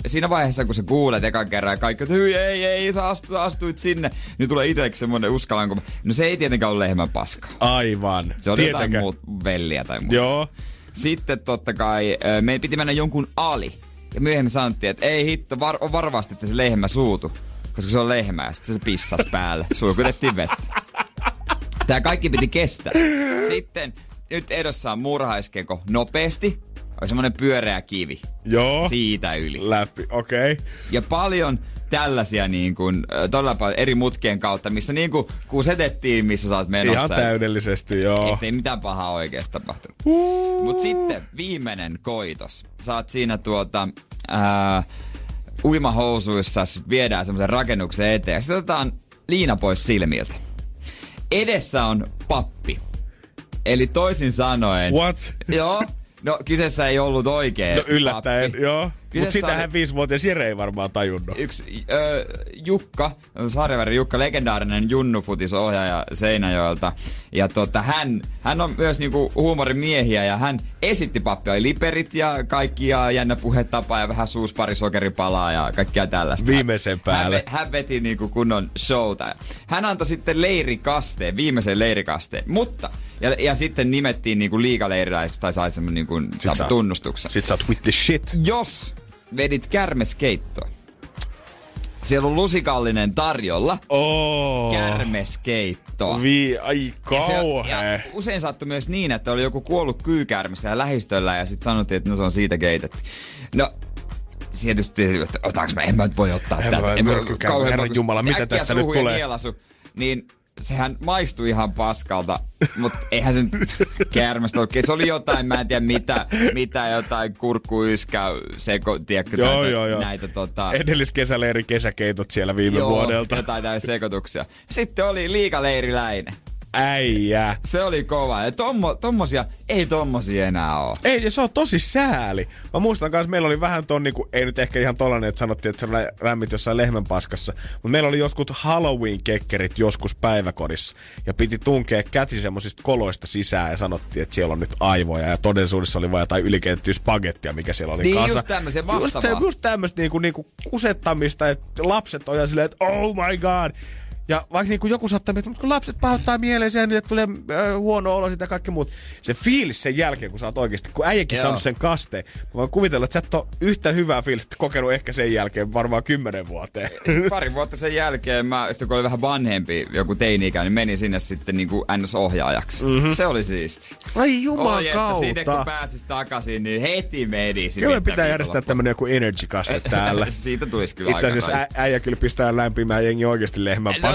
siinä vaiheessa, kun sä kuulet ekan kerran ja kaikki, että hyi, ei, ei, sä astu, astuit sinne, niin tulee itseksi semmoinen uskallanko. mä-" No se ei tietenkään ole lehmän paska. Aivan. Se oli Tietenkään. jotain muut, velliä tai muuta. Joo. Sitten totta kai meidän piti mennä jonkun ali. Ja myöhemmin sanottiin, että ei hitto, var, on varovasti, että se lehmä suutu. Koska se on lehmä ja sitten se pissas päälle. Suikutettiin vettä. Tää kaikki piti kestää. Sitten nyt edossa on murhaiskeko nopeasti. On semmonen pyöreä kivi. Joo. Siitä yli. Läpi, okei. Okay. Ja paljon tällaisia niin kuin, todella paljon eri mutkien kautta, missä niin kuin kusetettiin, missä sä oot menossa. Ihan täydellisesti, joo. Ettei mitään pahaa oikeasti tapahtunut. Mut sitten viimeinen koitos. Oot siinä tuota... Ää, uimahousuissa viedään semmoisen rakennuksen eteen. Sitten otetaan liina pois silmiltä. Edessä on pappi. Eli toisin sanoen... What? Joo. No kyseessä ei ollut oikein No yllättäen, pappi. joo. Mutta sitähän oli- viisivuotias Jere ei varmaan tajunnut. yksi ö, Jukka, Sarjaväri Jukka, legendaarinen junnufutis-ohjaaja Seinäjoelta. Ja tota, hän, hän on myös niinku huumorimiehiä ja hän esitti pappia. Liperit ja kaikki ja jännä puhetapa ja vähän suuspari sokeripalaa ja kaikkia tällaista. Viimeisen päälle. Hän, hän veti niinku kunnon showta. Hän antoi sitten leirikasteen, viimeisen leirikasteen. Mutta, ja, ja sitten nimettiin niinku liigaleiriläiseksi tai sai semmonen niinku sä- tunnustuksen. Sit sä oot with the shit. Jos vedit kärmeskeittoa, siellä on lusikallinen tarjolla, Oh. kärmeskeittoa. Vi, ai kauhea. ja usein sattui myös niin, että oli joku kuollut kyykärmessä ja lähistöllä ja sitten sanottiin, että no se on siitä keitetty. No, tietysti, että otanko mä, en mä nyt voi ottaa En tätä. mä- En mä- kauhean herran jumala, mitä tästä nyt tulee? nielasu. Niin sehän maistui ihan paskalta, mutta eihän se nyt käärmestä oikein. Se oli jotain, mä en tiedä mitä, mitä jotain kurkkuyskä, seko, tiedätkö, Joo, näitä, joo, joo. näitä tota, Edelliskesäleiri kesäkeitot siellä viime joo, vuodelta. jotain näitä sekoituksia. Sitten oli liikaleiriläinen. Äijä. Se oli kova. Ja tommo, tommosia, ei tommosia enää oo. Ei, ja se on tosi sääli. Mä muistan kanssa, meillä oli vähän ton, niinku, ei nyt ehkä ihan tollanen, että sanottiin, että se rä- rämmit jossain lehmänpaskassa. Mutta meillä oli joskus Halloween-kekkerit joskus päiväkodissa. Ja piti tunkea käti semmosista koloista sisään ja sanottiin, että siellä on nyt aivoja. Ja todellisuudessa oli vain jotain ylikeitettyä spagettia, mikä siellä oli Niin, kasa. just tämmöisiä just, vastaavaa. just tämmöistä niinku, niinku kusettamista, että lapset on ja silleen, että oh my god. Ja vaikka niin kuin joku saattaa miettiä, mutta kun lapset pahoittaa mieleen sen, niille tulee äh, huono olo siitä ja kaikki muut. Se fiilis sen jälkeen, kun sä oot oikeasti, kun äijäkin saanut sen kasteen. Mä voin kuvitella, että sä et ole yhtä hyvää fiilistä kokenut ehkä sen jälkeen varmaan kymmenen vuoteen. Sitten pari vuotta sen jälkeen, mä, sitten kun oli vähän vanhempi, joku teini niin menin sinne sitten niin kuin NS-ohjaajaksi. Mm-hmm. Se oli siisti. Ai juman Oi, että sinne kun kautta. pääsis takaisin, niin heti meni. Kyllä me pitää järjestää tämmönen joku energy-kaste täällä. Siitä tulisi kyllä Itse asiassa äijä kyllä pistää lämpimään jengi oikeasti lehmän No,